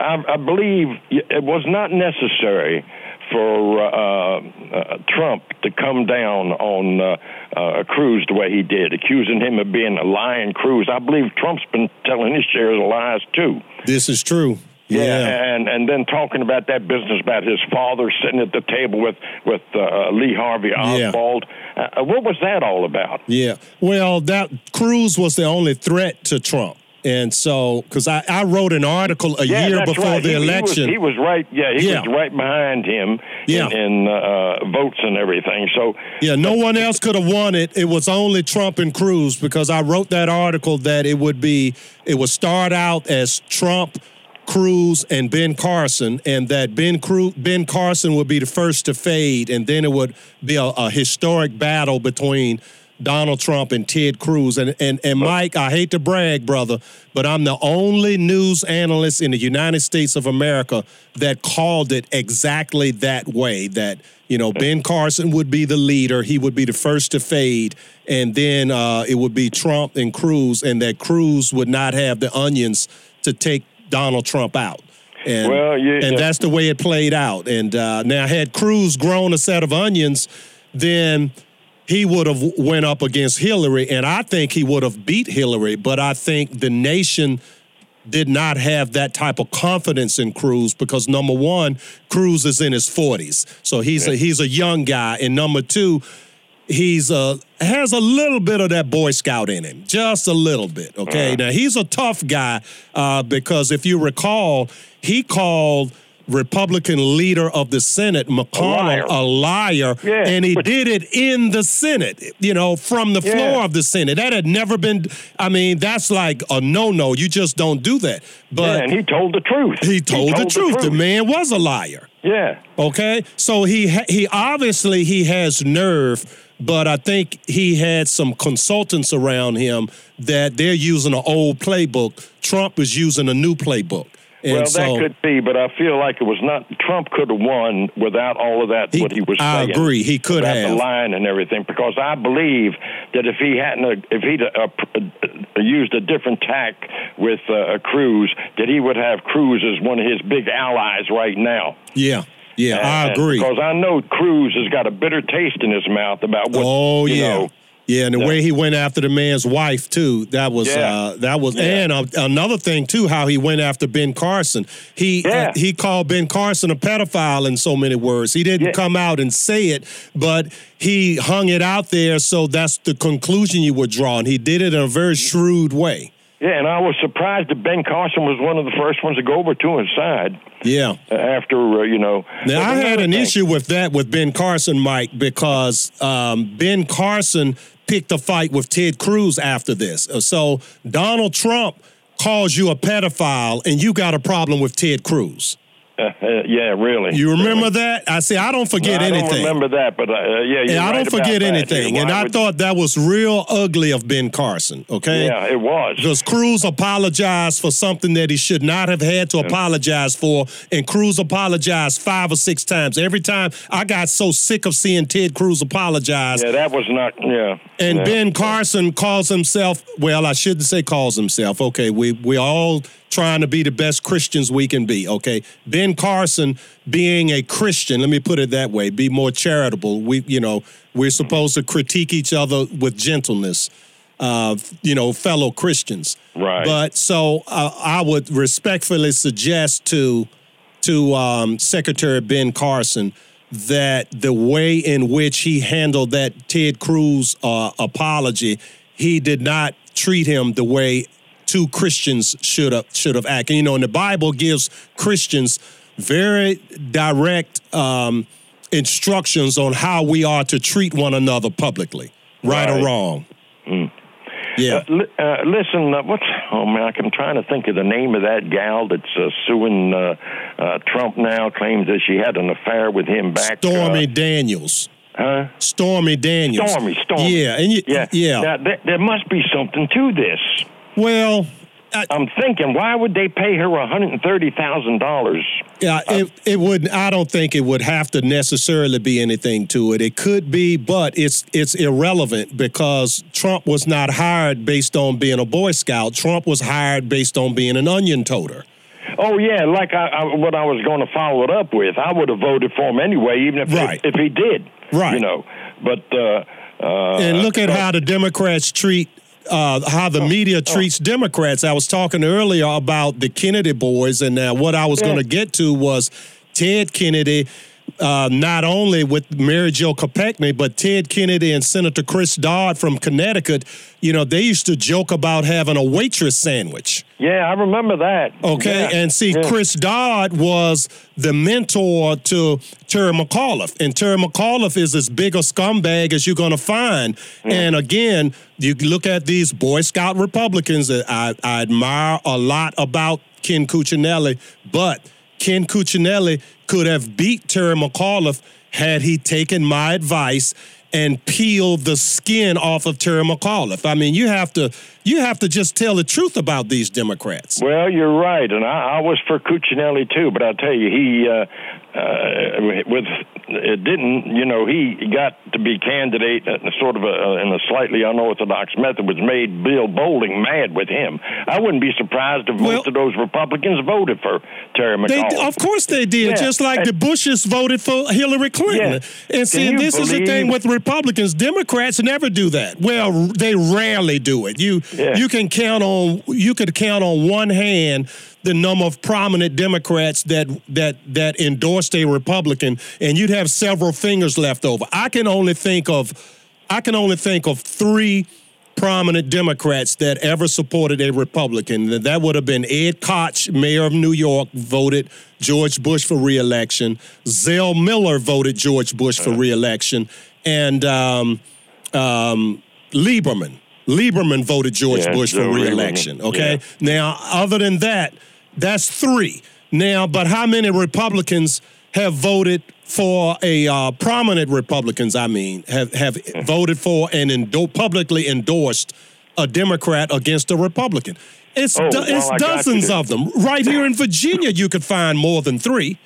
I, I believe it was not necessary for uh, uh, Trump to come down on uh, uh, Cruz the way he did, accusing him of being a lying Cruz. I believe Trump's been telling his share of lies too. this is true. Yeah. and and then talking about that business about his father sitting at the table with with uh, Lee Harvey Yeah. Oswald. Uh, what was that all about? Yeah. Well, that Cruz was the only threat to Trump. And so, because I, I wrote an article a Yeah, year before right. the He- he was- election. He was, right. Yeah, he Yeah. was right behind him Yeah. in, in uh, votes and everything. So Yeah, no one else could have won it. It was only Trump and Cruz because I wrote that article that it would be, it would start out as Trump, Cruz, and Ben Carson, and that Ben Cruz, Ben Carson would be the first to fade, and then it would be a, a historic battle between Donald Trump and Ted Cruz. And, and and Mike, I hate to brag, brother, but I'm the only news analyst in the United States of America that called it exactly that way. That you know, Ben Carson would be the leader; he would be the first to fade, and then uh, it would be Trump and Cruz, and that Cruz would not have the onions to take Donald Trump out. And, Well, yeah, and yeah. that's the way it played out. And uh, now, had Cruz grown a set of onions, then he would have went up against Hillary, and I think he would have beat Hillary. But I think the nation did not have that type of confidence in Cruz because number one, Cruz is in his forties, so he's a he's a young guy, and number two, he's uh has a little bit of that Boy Scout in him, just a little bit. Okay, now he's a tough guy uh, because if you recall, he called. Republican leader of the Senate, McConnell, a liar, Yeah, and he did it in the Senate, you know, from the Yeah. floor of the Senate. That had never been, I mean, that's like a no no. You just don't do that. But yeah, and he told the truth. he told, the, truth. the man was a liar. Yeah. Okay, so he ha- he obviously he has nerve, but I think he had some consultants around him that they're using an old playbook. Trump is using a new playbook, and well, so that could be, but I feel like it was not. Trump could have won without all of that. He- what he was I saying. agree, he could have. the line and everything. Because I believe that if he hadn't, uh, if he'd uh, uh, used a different tack with uh, Cruz, that he would have Cruz as one of his big allies right now. yeah, yeah, I agree. Because I know Cruz has got a bitter taste in his mouth about what. Oh you yeah. know, yeah, and the Yeah. way he went after the man's wife too, that was Yeah. uh, that was, Yeah. and uh, another thing too, how he went after Ben Carson. He uh, he called Ben Carson a pedophile in so many words. He didn't come out and say it, but he hung it out there, so that's the conclusion you would draw, and he did it in a very shrewd way. Yeah, and I was surprised that Ben Carson was one of the first ones to go over to his side Yeah. after uh, you know. Now, I had an thing- issue with that with Ben Carson, Mike, because um, Ben Carson picked a fight with Ted Cruz after this. Uh, So Donald Trump calls you a pedophile, and you got a problem with Ted Cruz. Uh, [LAUGHS] uh, yeah, really. You remember that? I see. I don't forget I anything. don't remember that, but uh, yeah, you're Yeah, I right don't forget anything. And I would- thought that was real ugly of Ben Carson, okay? Yeah, it was. Because Cruz apologized for something that he should not have had to apologize for, and Cruz apologized five or six times. Every time I got so sick of seeing Ted Cruz apologize. Yeah, that was not. Yeah. And yeah. Ben Carson calls himself, well, I shouldn't say calls himself. Okay, we we all trying to be the best Christians we can be, okay? Ben Carson being a Christian, let me put it that way, be more charitable. We, you know, we're supposed to critique each other with gentleness. Uh, you know, fellow Christians. Right. But so uh, I would respectfully suggest to to um, Secretary Ben Carson that the way in which he handled that Ted Cruz uh, apology, he did not treat him the way two Christians should have should have acted. You know, and the Bible gives Christians very direct um, instructions on how we are to treat one another publicly, right, Right. or wrong. Mm. Yeah. Uh, li- uh, listen, uh, what's oh man, I'm trying to think of the name of that gal that's uh, suing uh, uh, Trump now. Claims that she had an affair with him back. Stormy Daniels. Huh? Stormy Daniels. Stormy, Stormy. Yeah, and you, yeah, yeah. Now, there, there must be something to this. Well, I'm thinking, why would they pay her 130 thousand dollars? Yeah, it it would. I don't think it would have to necessarily be anything to it. It could be, but it's it's irrelevant because Trump was not hired based on being a Boy Scout. Trump was hired based on being an onion toter. Oh yeah, like I, I, what I was going to follow it up with. I would have voted for him anyway, even if Right. if, he did. Right. You know, but uh, uh, and look at how the Democrats treat. Uh, how Oh, the media treats Democrats. I was talking earlier about the Kennedy boys, and uh, what I was going to get to was Ted Kennedy, uh, not only with Mary Jo Kopechne, but Ted Kennedy and Senator Chris Dodd from Connecticut. You know, they used to joke about having a waitress sandwich. Yeah, I remember that. Okay, Yeah. and see, Yeah. Chris Dodd was the mentor to Terry McAuliffe, and Terry McAuliffe is as big a scumbag as you're going to find. And again, you look at these Boy Scout Republicans that I, I admire a lot about Ken Cuccinelli, but Ken Cuccinelli could have beat Terry McAuliffe had he taken my advice and peeled the skin off of Terry McAuliffe. I mean, you have to you have to just tell the truth about these Democrats. Well, you're right, and I, I was for Cuccinelli too. But I'll tell you, he uh, uh, with it didn't. You know, he got to be candidate in a sort of a, in a slightly unorthodox method, which made Bill Bolling mad with him. I wouldn't be surprised if most of those Republicans voted for Terry They, of course they did, Yeah. just like And- the Bushes voted for Hillary Clinton. Yeah. And see, this is the thing with Republicans. Democrats never do that. Well, they rarely do it. You Yeah. you can count on you could count on one hand the number of prominent Democrats that that that endorsed a Republican, and you'd have several fingers left over. I can only think of I can only think of three prominent Democrats that ever supported a Republican. That would have been Ed Koch, mayor of New York, voted George Bush for reelection. Zell Miller voted George Bush for reelection. And um, um, Lieberman. Lieberman voted George Yeah, Bush for Joe Lieberman. reelection. Okay. Now, other than that, that's three. Now, but how many Republicans have voted for a uh, prominent Republicans? I mean, have have [LAUGHS] voted for and endo- publicly endorsed a Democrat against a Republican? It's Oh, do- well, it's I dozens of them right here in Virginia. You could find more than three.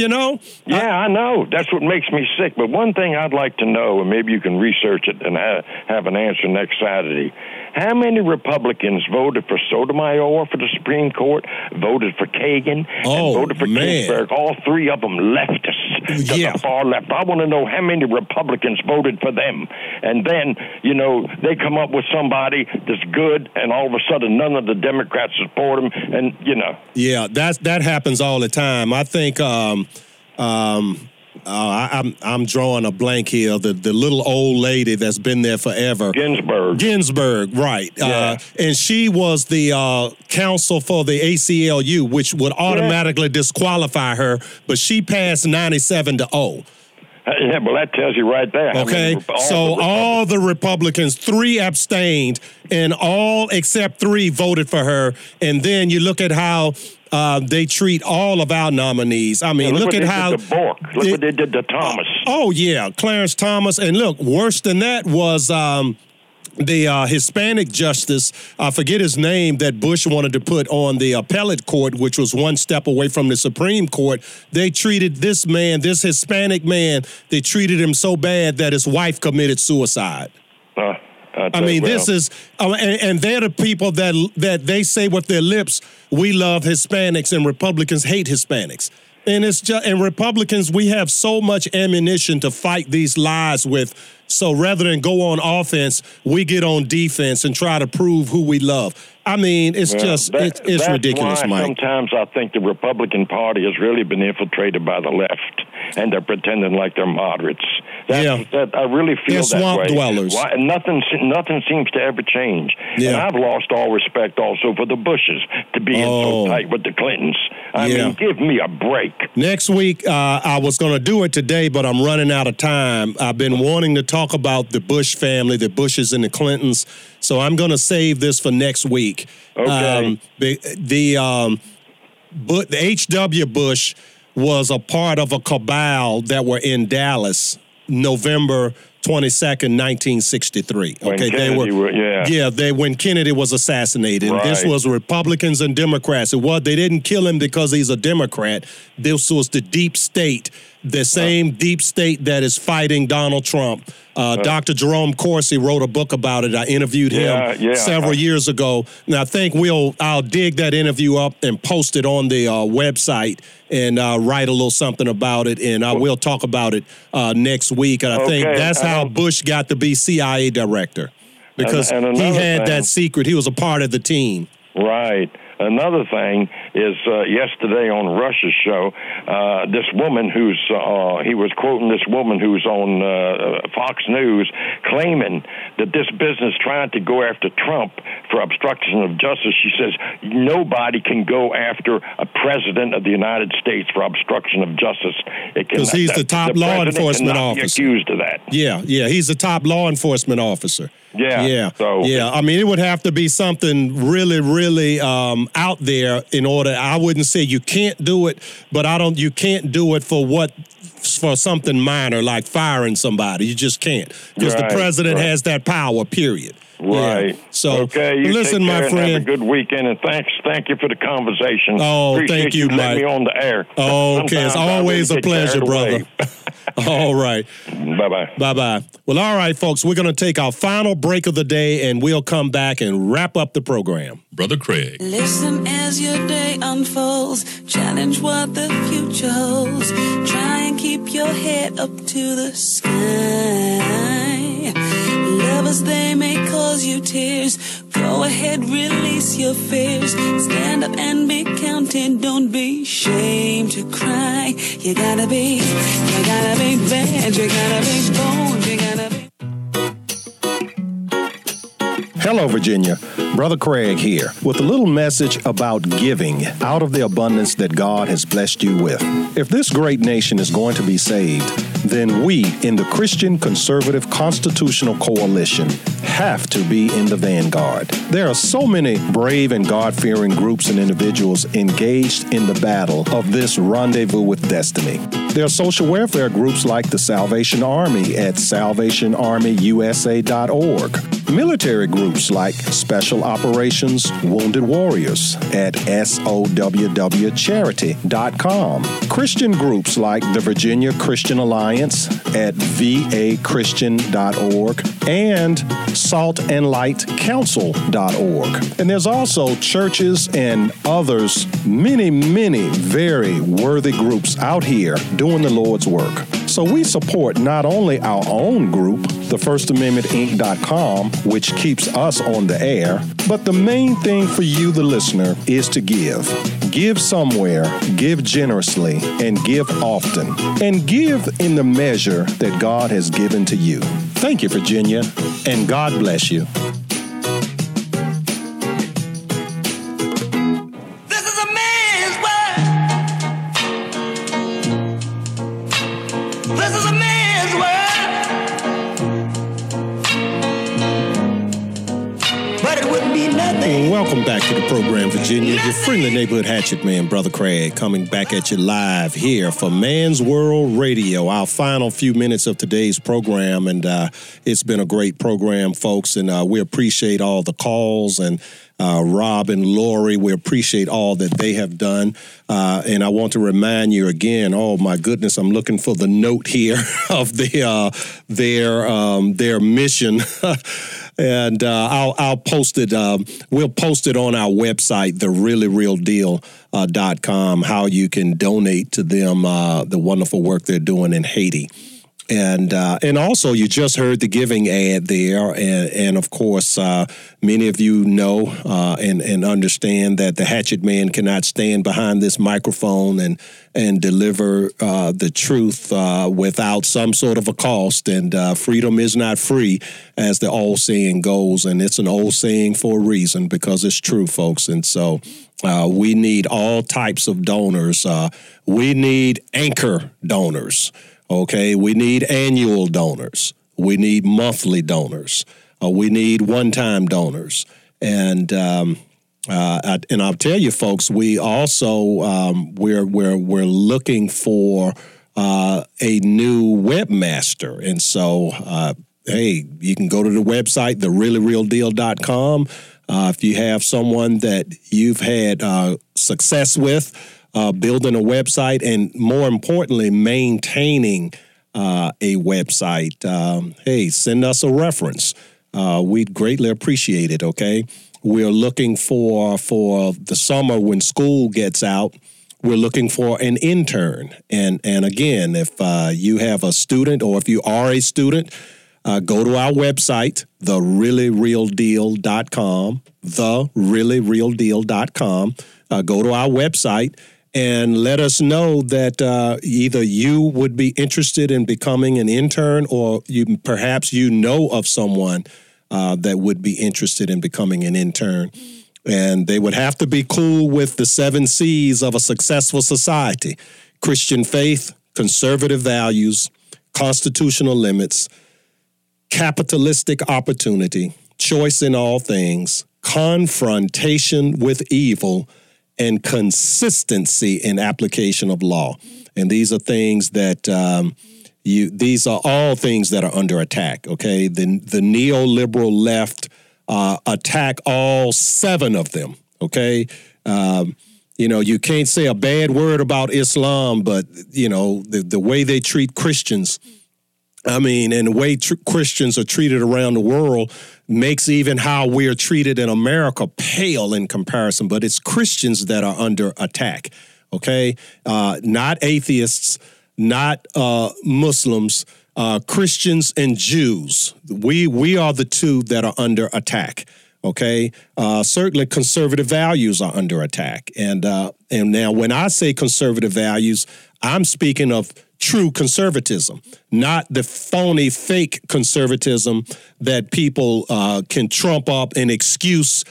You know, Yeah, I know. That's what makes me sick. But one thing I'd like to know, and maybe you can research it and ha- have an answer next Saturday. How many Republicans voted for Sotomayor for the Supreme Court, voted for Kagan, Oh, and voted for man. Ginsburg? All three of them leftists Yeah. the far left. I want to know how many Republicans voted for them. And then, you know, they come up with somebody that's good, and all of a sudden none of the Democrats support him. And, you know, Yeah, that's that happens all the time. I think um, um, Uh, I, I'm I'm drawing a blank here. The the little old lady that's been there forever. Ginsburg. Ginsburg, right? Uh, and she was the uh, counsel for the ACLU, which would automatically disqualify her. But she passed 97 to 0. Yeah, well, that tells you right there. Okay, many- all so the- all the Republicans, three abstained, and all except three voted for her. And then you look at how uh, they treat all of our nominees. I mean, Yeah, look, what at they how. did to Bork. Look it- what they did to Thomas. Oh yeah, Clarence Thomas, and look, worse than that was um, the uh, Hispanic justice. I forget his name that Bush wanted to put on the appellate court, which was one step away from the Supreme Court. They treated this man, this Hispanic man, they treated him so bad that his wife committed suicide. Uh, I mean, this is, uh, and, and they're the people that that they say with their lips, we love Hispanics, and Republicans hate Hispanics. And it's just, and Republicans, we have so much ammunition to fight these lies with. So rather than go on offense, we get on defense and try to prove who we love. I mean, it's Well, just, that- it's, it's ridiculous, Mike. Sometimes I think the Republican Party has really been infiltrated by the left, and they're pretending like they're moderates. That, Yeah. that I really feel They're that swamp way. dwellers. Why, nothing, nothing seems to ever change. And Yeah. I've lost all respect also for the Bushes to being Oh. so tight with the Clintons. I Yeah. mean, give me a break. Next week, uh, I was going to do it today, but I'm running out of time. I've been wanting to talk about the Bush family, the Bushes and the Clintons, so I'm going to save this for next week. Okay. the the, um, but the H.W. Bush was a part of a cabal that were in Dallas, November 22nd, 1963. When okay, they Kennedy were yeah. yeah, they when Kennedy was assassinated. And This was Republicans and Democrats. It was they didn't kill him because he's a Democrat. This was the deep state, the same deep state that is fighting Donald Trump. Uh, Dr. Jerome Corsi wrote a book about it. I interviewed him Yeah, yeah. several years ago. And I think we'll I'll dig that interview up and post it on the uh, website and uh, write a little something about it. And I will talk about it uh, next week. And I think Okay, that's how Bush got to be CIA director because and he had thing- that secret. He was a part of the team. Right. Another thing is uh, yesterday on Rush's show, uh, this woman who's uh, he was quoting this woman who's on uh, Fox News, claiming that this business trying to go after Trump for obstruction of justice. She says nobody can go after a president of the United States for obstruction of justice. 'Cause he's the top law enforcement officer. accused of that. Yeah, yeah, he's the top law enforcement officer. Yeah, yeah, so- yeah. I mean, it would have to be something really, really um, out there in order. I wouldn't say you can't do it, but I don't. You can't do it for what for something minor like firing somebody. You just can't because Right, the president right. has that power. Period. Yeah. Right. So okay, you listen, take my friend. Have a good weekend, and thanks, thank you for the conversation. Oh, Appreciate thank you, letting Mike. me on the air. Oh, okay, it's always a pleasure, brother. [LAUGHS] All right. Bye bye. Bye bye. Well, all right, folks, we're going to take our final break of the day and we'll come back and wrap up the program. Brother Craig. Listen as your day unfolds. Challenge what the future holds. Try and keep your head up to the sky. Lovers, they may cause you tears. Go ahead, release your fears. Stand up and be counted. Don't be ashamed to cry. You gotta be, you gotta be bad. You gotta be bold. You gotta be. Hello, Virginia. Brother Craig here with a little message about giving out of the abundance that God has blessed you with. If this great nation is going to be saved, then we in the Christian Conservative Constitutional Coalition have to be in the vanguard. There are so many brave and God fearing groups and individuals engaged in the battle of this rendezvous with destiny. There are social welfare groups like the Salvation Army at salvationarmyusa.org, military groups like Special Operations Wounded Warriors at SOWWcharity.com, Christian groups like the Virginia Christian Alliance at vachristian.org, and saltandlightcouncil.org. And there's also churches and others, many, many very worthy groups out here doing the Lord's work. So we support not only our own group, the First Amendment Inc.com, which keeps us on the air, but the main thing for you, the listener, is to give. Give somewhere, give generously, and give often. And give in the measure that God has given to you. Thank you, Virginia, and God bless you. To the program, Virginia. Your friendly neighborhood hatchet man, Brother Craig, coming back at you live here for Man's World Radio. Our final few minutes of today's program, and uh, it's been a great program, folks. And uh, we appreciate all the calls and uh, Rob and Lori. We appreciate all that they have done. Uh, and I want to remind you again. Oh my goodness, I'm looking for the note here [LAUGHS] of their uh, their um, their mission. [LAUGHS] and uh, I'll I'll post it. Um, we'll post it on our website, the really real deal. Uh, how you can donate to them uh, the wonderful work they're doing in Haiti and uh, and also you just heard the giving ad there, and, and of course uh, many of you know uh, and and understand that the Hatchet Man cannot stand behind this microphone and and deliver uh, the truth uh, without some sort of a cost. And uh, freedom is not free, as the old saying goes, and it's an old saying for a reason because it's true, folks. And so. Uh, we need all types of donors. Uh, we need anchor donors. Okay, we need annual donors. We need monthly donors. Uh, we need one-time donors, and um, uh, I, and I'll tell you, folks, we also um, we're we're we're looking for uh, a new webmaster, and so uh, hey, you can go to the website, thereallyrealdeal.com. Uh, if you have someone that you've had uh, success with uh, building a website, and more importantly, maintaining uh, a website, um, hey, send us a reference. Uh, we'd greatly appreciate it. Okay, we're looking for for the summer when school gets out. We're looking for an intern, and and again, if uh, you have a student or if you are a student, uh, go to our website, thereallyrealdeal.com, thereallyrealdeal.com. Uh, go to our website and let us know that uh, either you would be interested in becoming an intern or you perhaps you know of someone uh, that would be interested in becoming an intern. And they would have to be cool with the seven C's of a successful society Christian faith, conservative values, constitutional limits, capitalistic opportunity, choice in all things, confrontation with evil, and consistency in application of law. And these are things that um, you. These are all things that are under attack. Okay, the the neoliberal left uh, attack all seven of them. Okay. Um, you know, you can't say a bad word about Islam, but you know the the way they treat Christians. I mean, and the way tr- Christians are treated around the world makes even how we're treated in America pale in comparison. But it's Christians that are under attack. Okay, uh, not atheists, not uh, Muslims, uh, Christians and Jews. We we are the two that are under attack. Okay, uh, certainly conservative values are under attack, and uh, and now when I say conservative values, I'm speaking of true conservatism, not the phony, fake conservatism that people uh, can trump up an excuse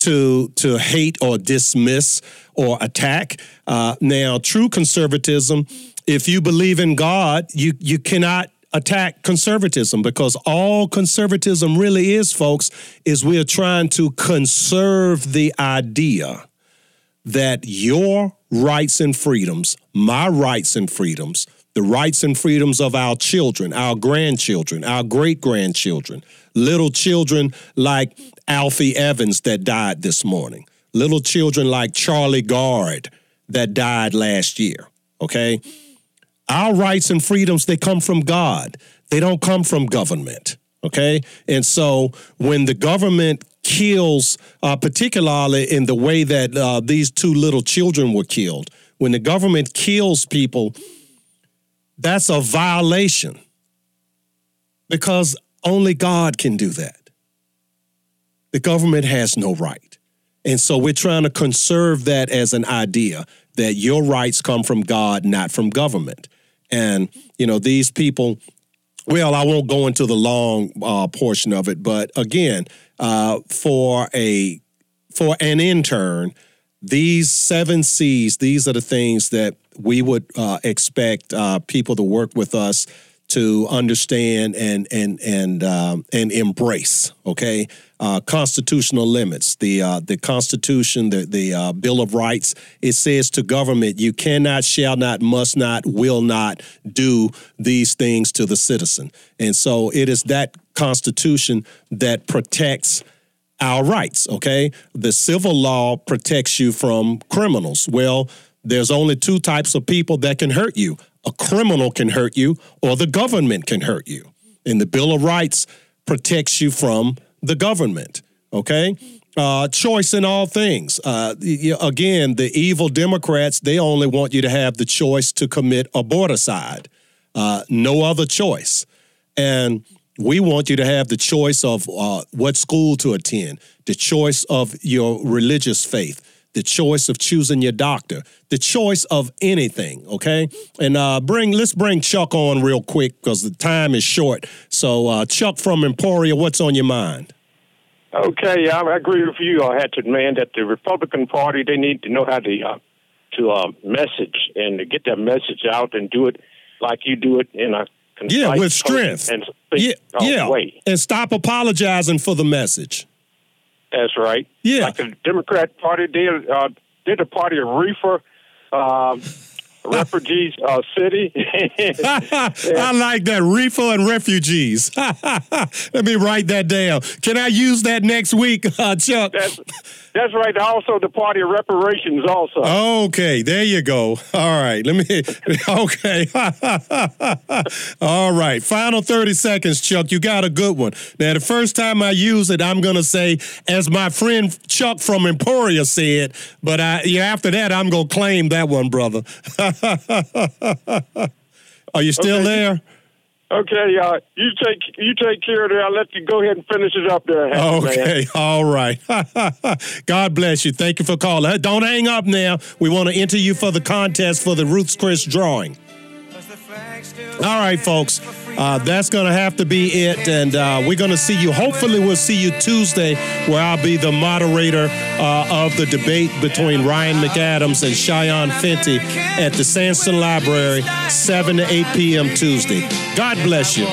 to to hate or dismiss or attack. Uh, now, true conservatism, if you believe in God, you you cannot attack conservatism because all conservatism really is, folks, is we're trying to conserve the idea that your rights and freedoms, my rights and freedoms, the rights and freedoms of our children, our grandchildren, our great grandchildren, little children like Alfie Evans that died this morning, little children like Charlie Gard that died last year. Okay? Our rights and freedoms, they come from God, they don't come from government. Okay? And so when the government kills, uh, particularly in the way that uh, these two little children were killed, when the government kills people, that's a violation because only God can do that. The government has no right. And so we're trying to conserve that as an idea that your rights come from God, not from government. And, you know, these people, well, I won't go into the long uh, portion of it, but again, uh, for a for an intern, these seven C's, these are the things that we would uh, expect uh, people to work with us to understand and and and um, and embrace. Okay, uh, constitutional limits. The uh, the Constitution, the the uh, Bill of Rights. It says to government, you cannot, shall not, must not, will not do these things to the citizen. And so it is that Constitution that protects our rights, okay? The civil law protects you from criminals. Well, there's only two types of people that can hurt you a criminal can hurt you, or the government can hurt you. And the Bill of Rights protects you from the government, okay? Uh, choice in all things. Uh, again, the evil Democrats, they only want you to have the choice to commit aborticide, uh, no other choice. And we want you to have the choice of uh, what school to attend, the choice of your religious faith, the choice of choosing your doctor, the choice of anything. Okay, and uh, bring let's bring Chuck on real quick because the time is short. So, uh, Chuck from Emporia, what's on your mind? Okay, I agree with you, I had to demand that the Republican Party they need to know how to uh, to uh, message and to get that message out and do it like you do it in a Yeah, with strength. and Yeah, speak, uh, yeah, way. and stop apologizing for the message. That's right. Yeah. Like the Democrat Party, did uh, they're the party of reefer. Um, refugees uh, city. [LAUGHS] [LAUGHS] I like that. Reefer and refugees. [LAUGHS] Let me write that down. Can I use that next week, uh, Chuck? That's that's right. Also, the party of reparations. Also. Okay, there you go. All right, let me. Okay. All right, final 30 seconds, Chuck. You got a good one. Now, the first time I use it, I'm going to say, as my friend Chuck from Emporia said, but I, yeah, after that, I'm going to claim that one, brother. [LAUGHS] Are you still Okay. there? Okay, uh, you take you take care of that. I'll let you go ahead and finish it up there. Hatchet Man. Okay, [LAUGHS] all right. [LAUGHS] God bless you. Thank you for calling. Don't hang up now. We want to enter you for the contest for the Ruth's Chris drawing. All right, folks. Uh, that's going to have to be it. And uh, we're going to see you. Hopefully, we'll see you Tuesday, where I'll be the moderator uh, of the debate between Ryan McAdams and Shion Fenty at the Sanson Library, 7 to 8 p.m. Tuesday. God bless you.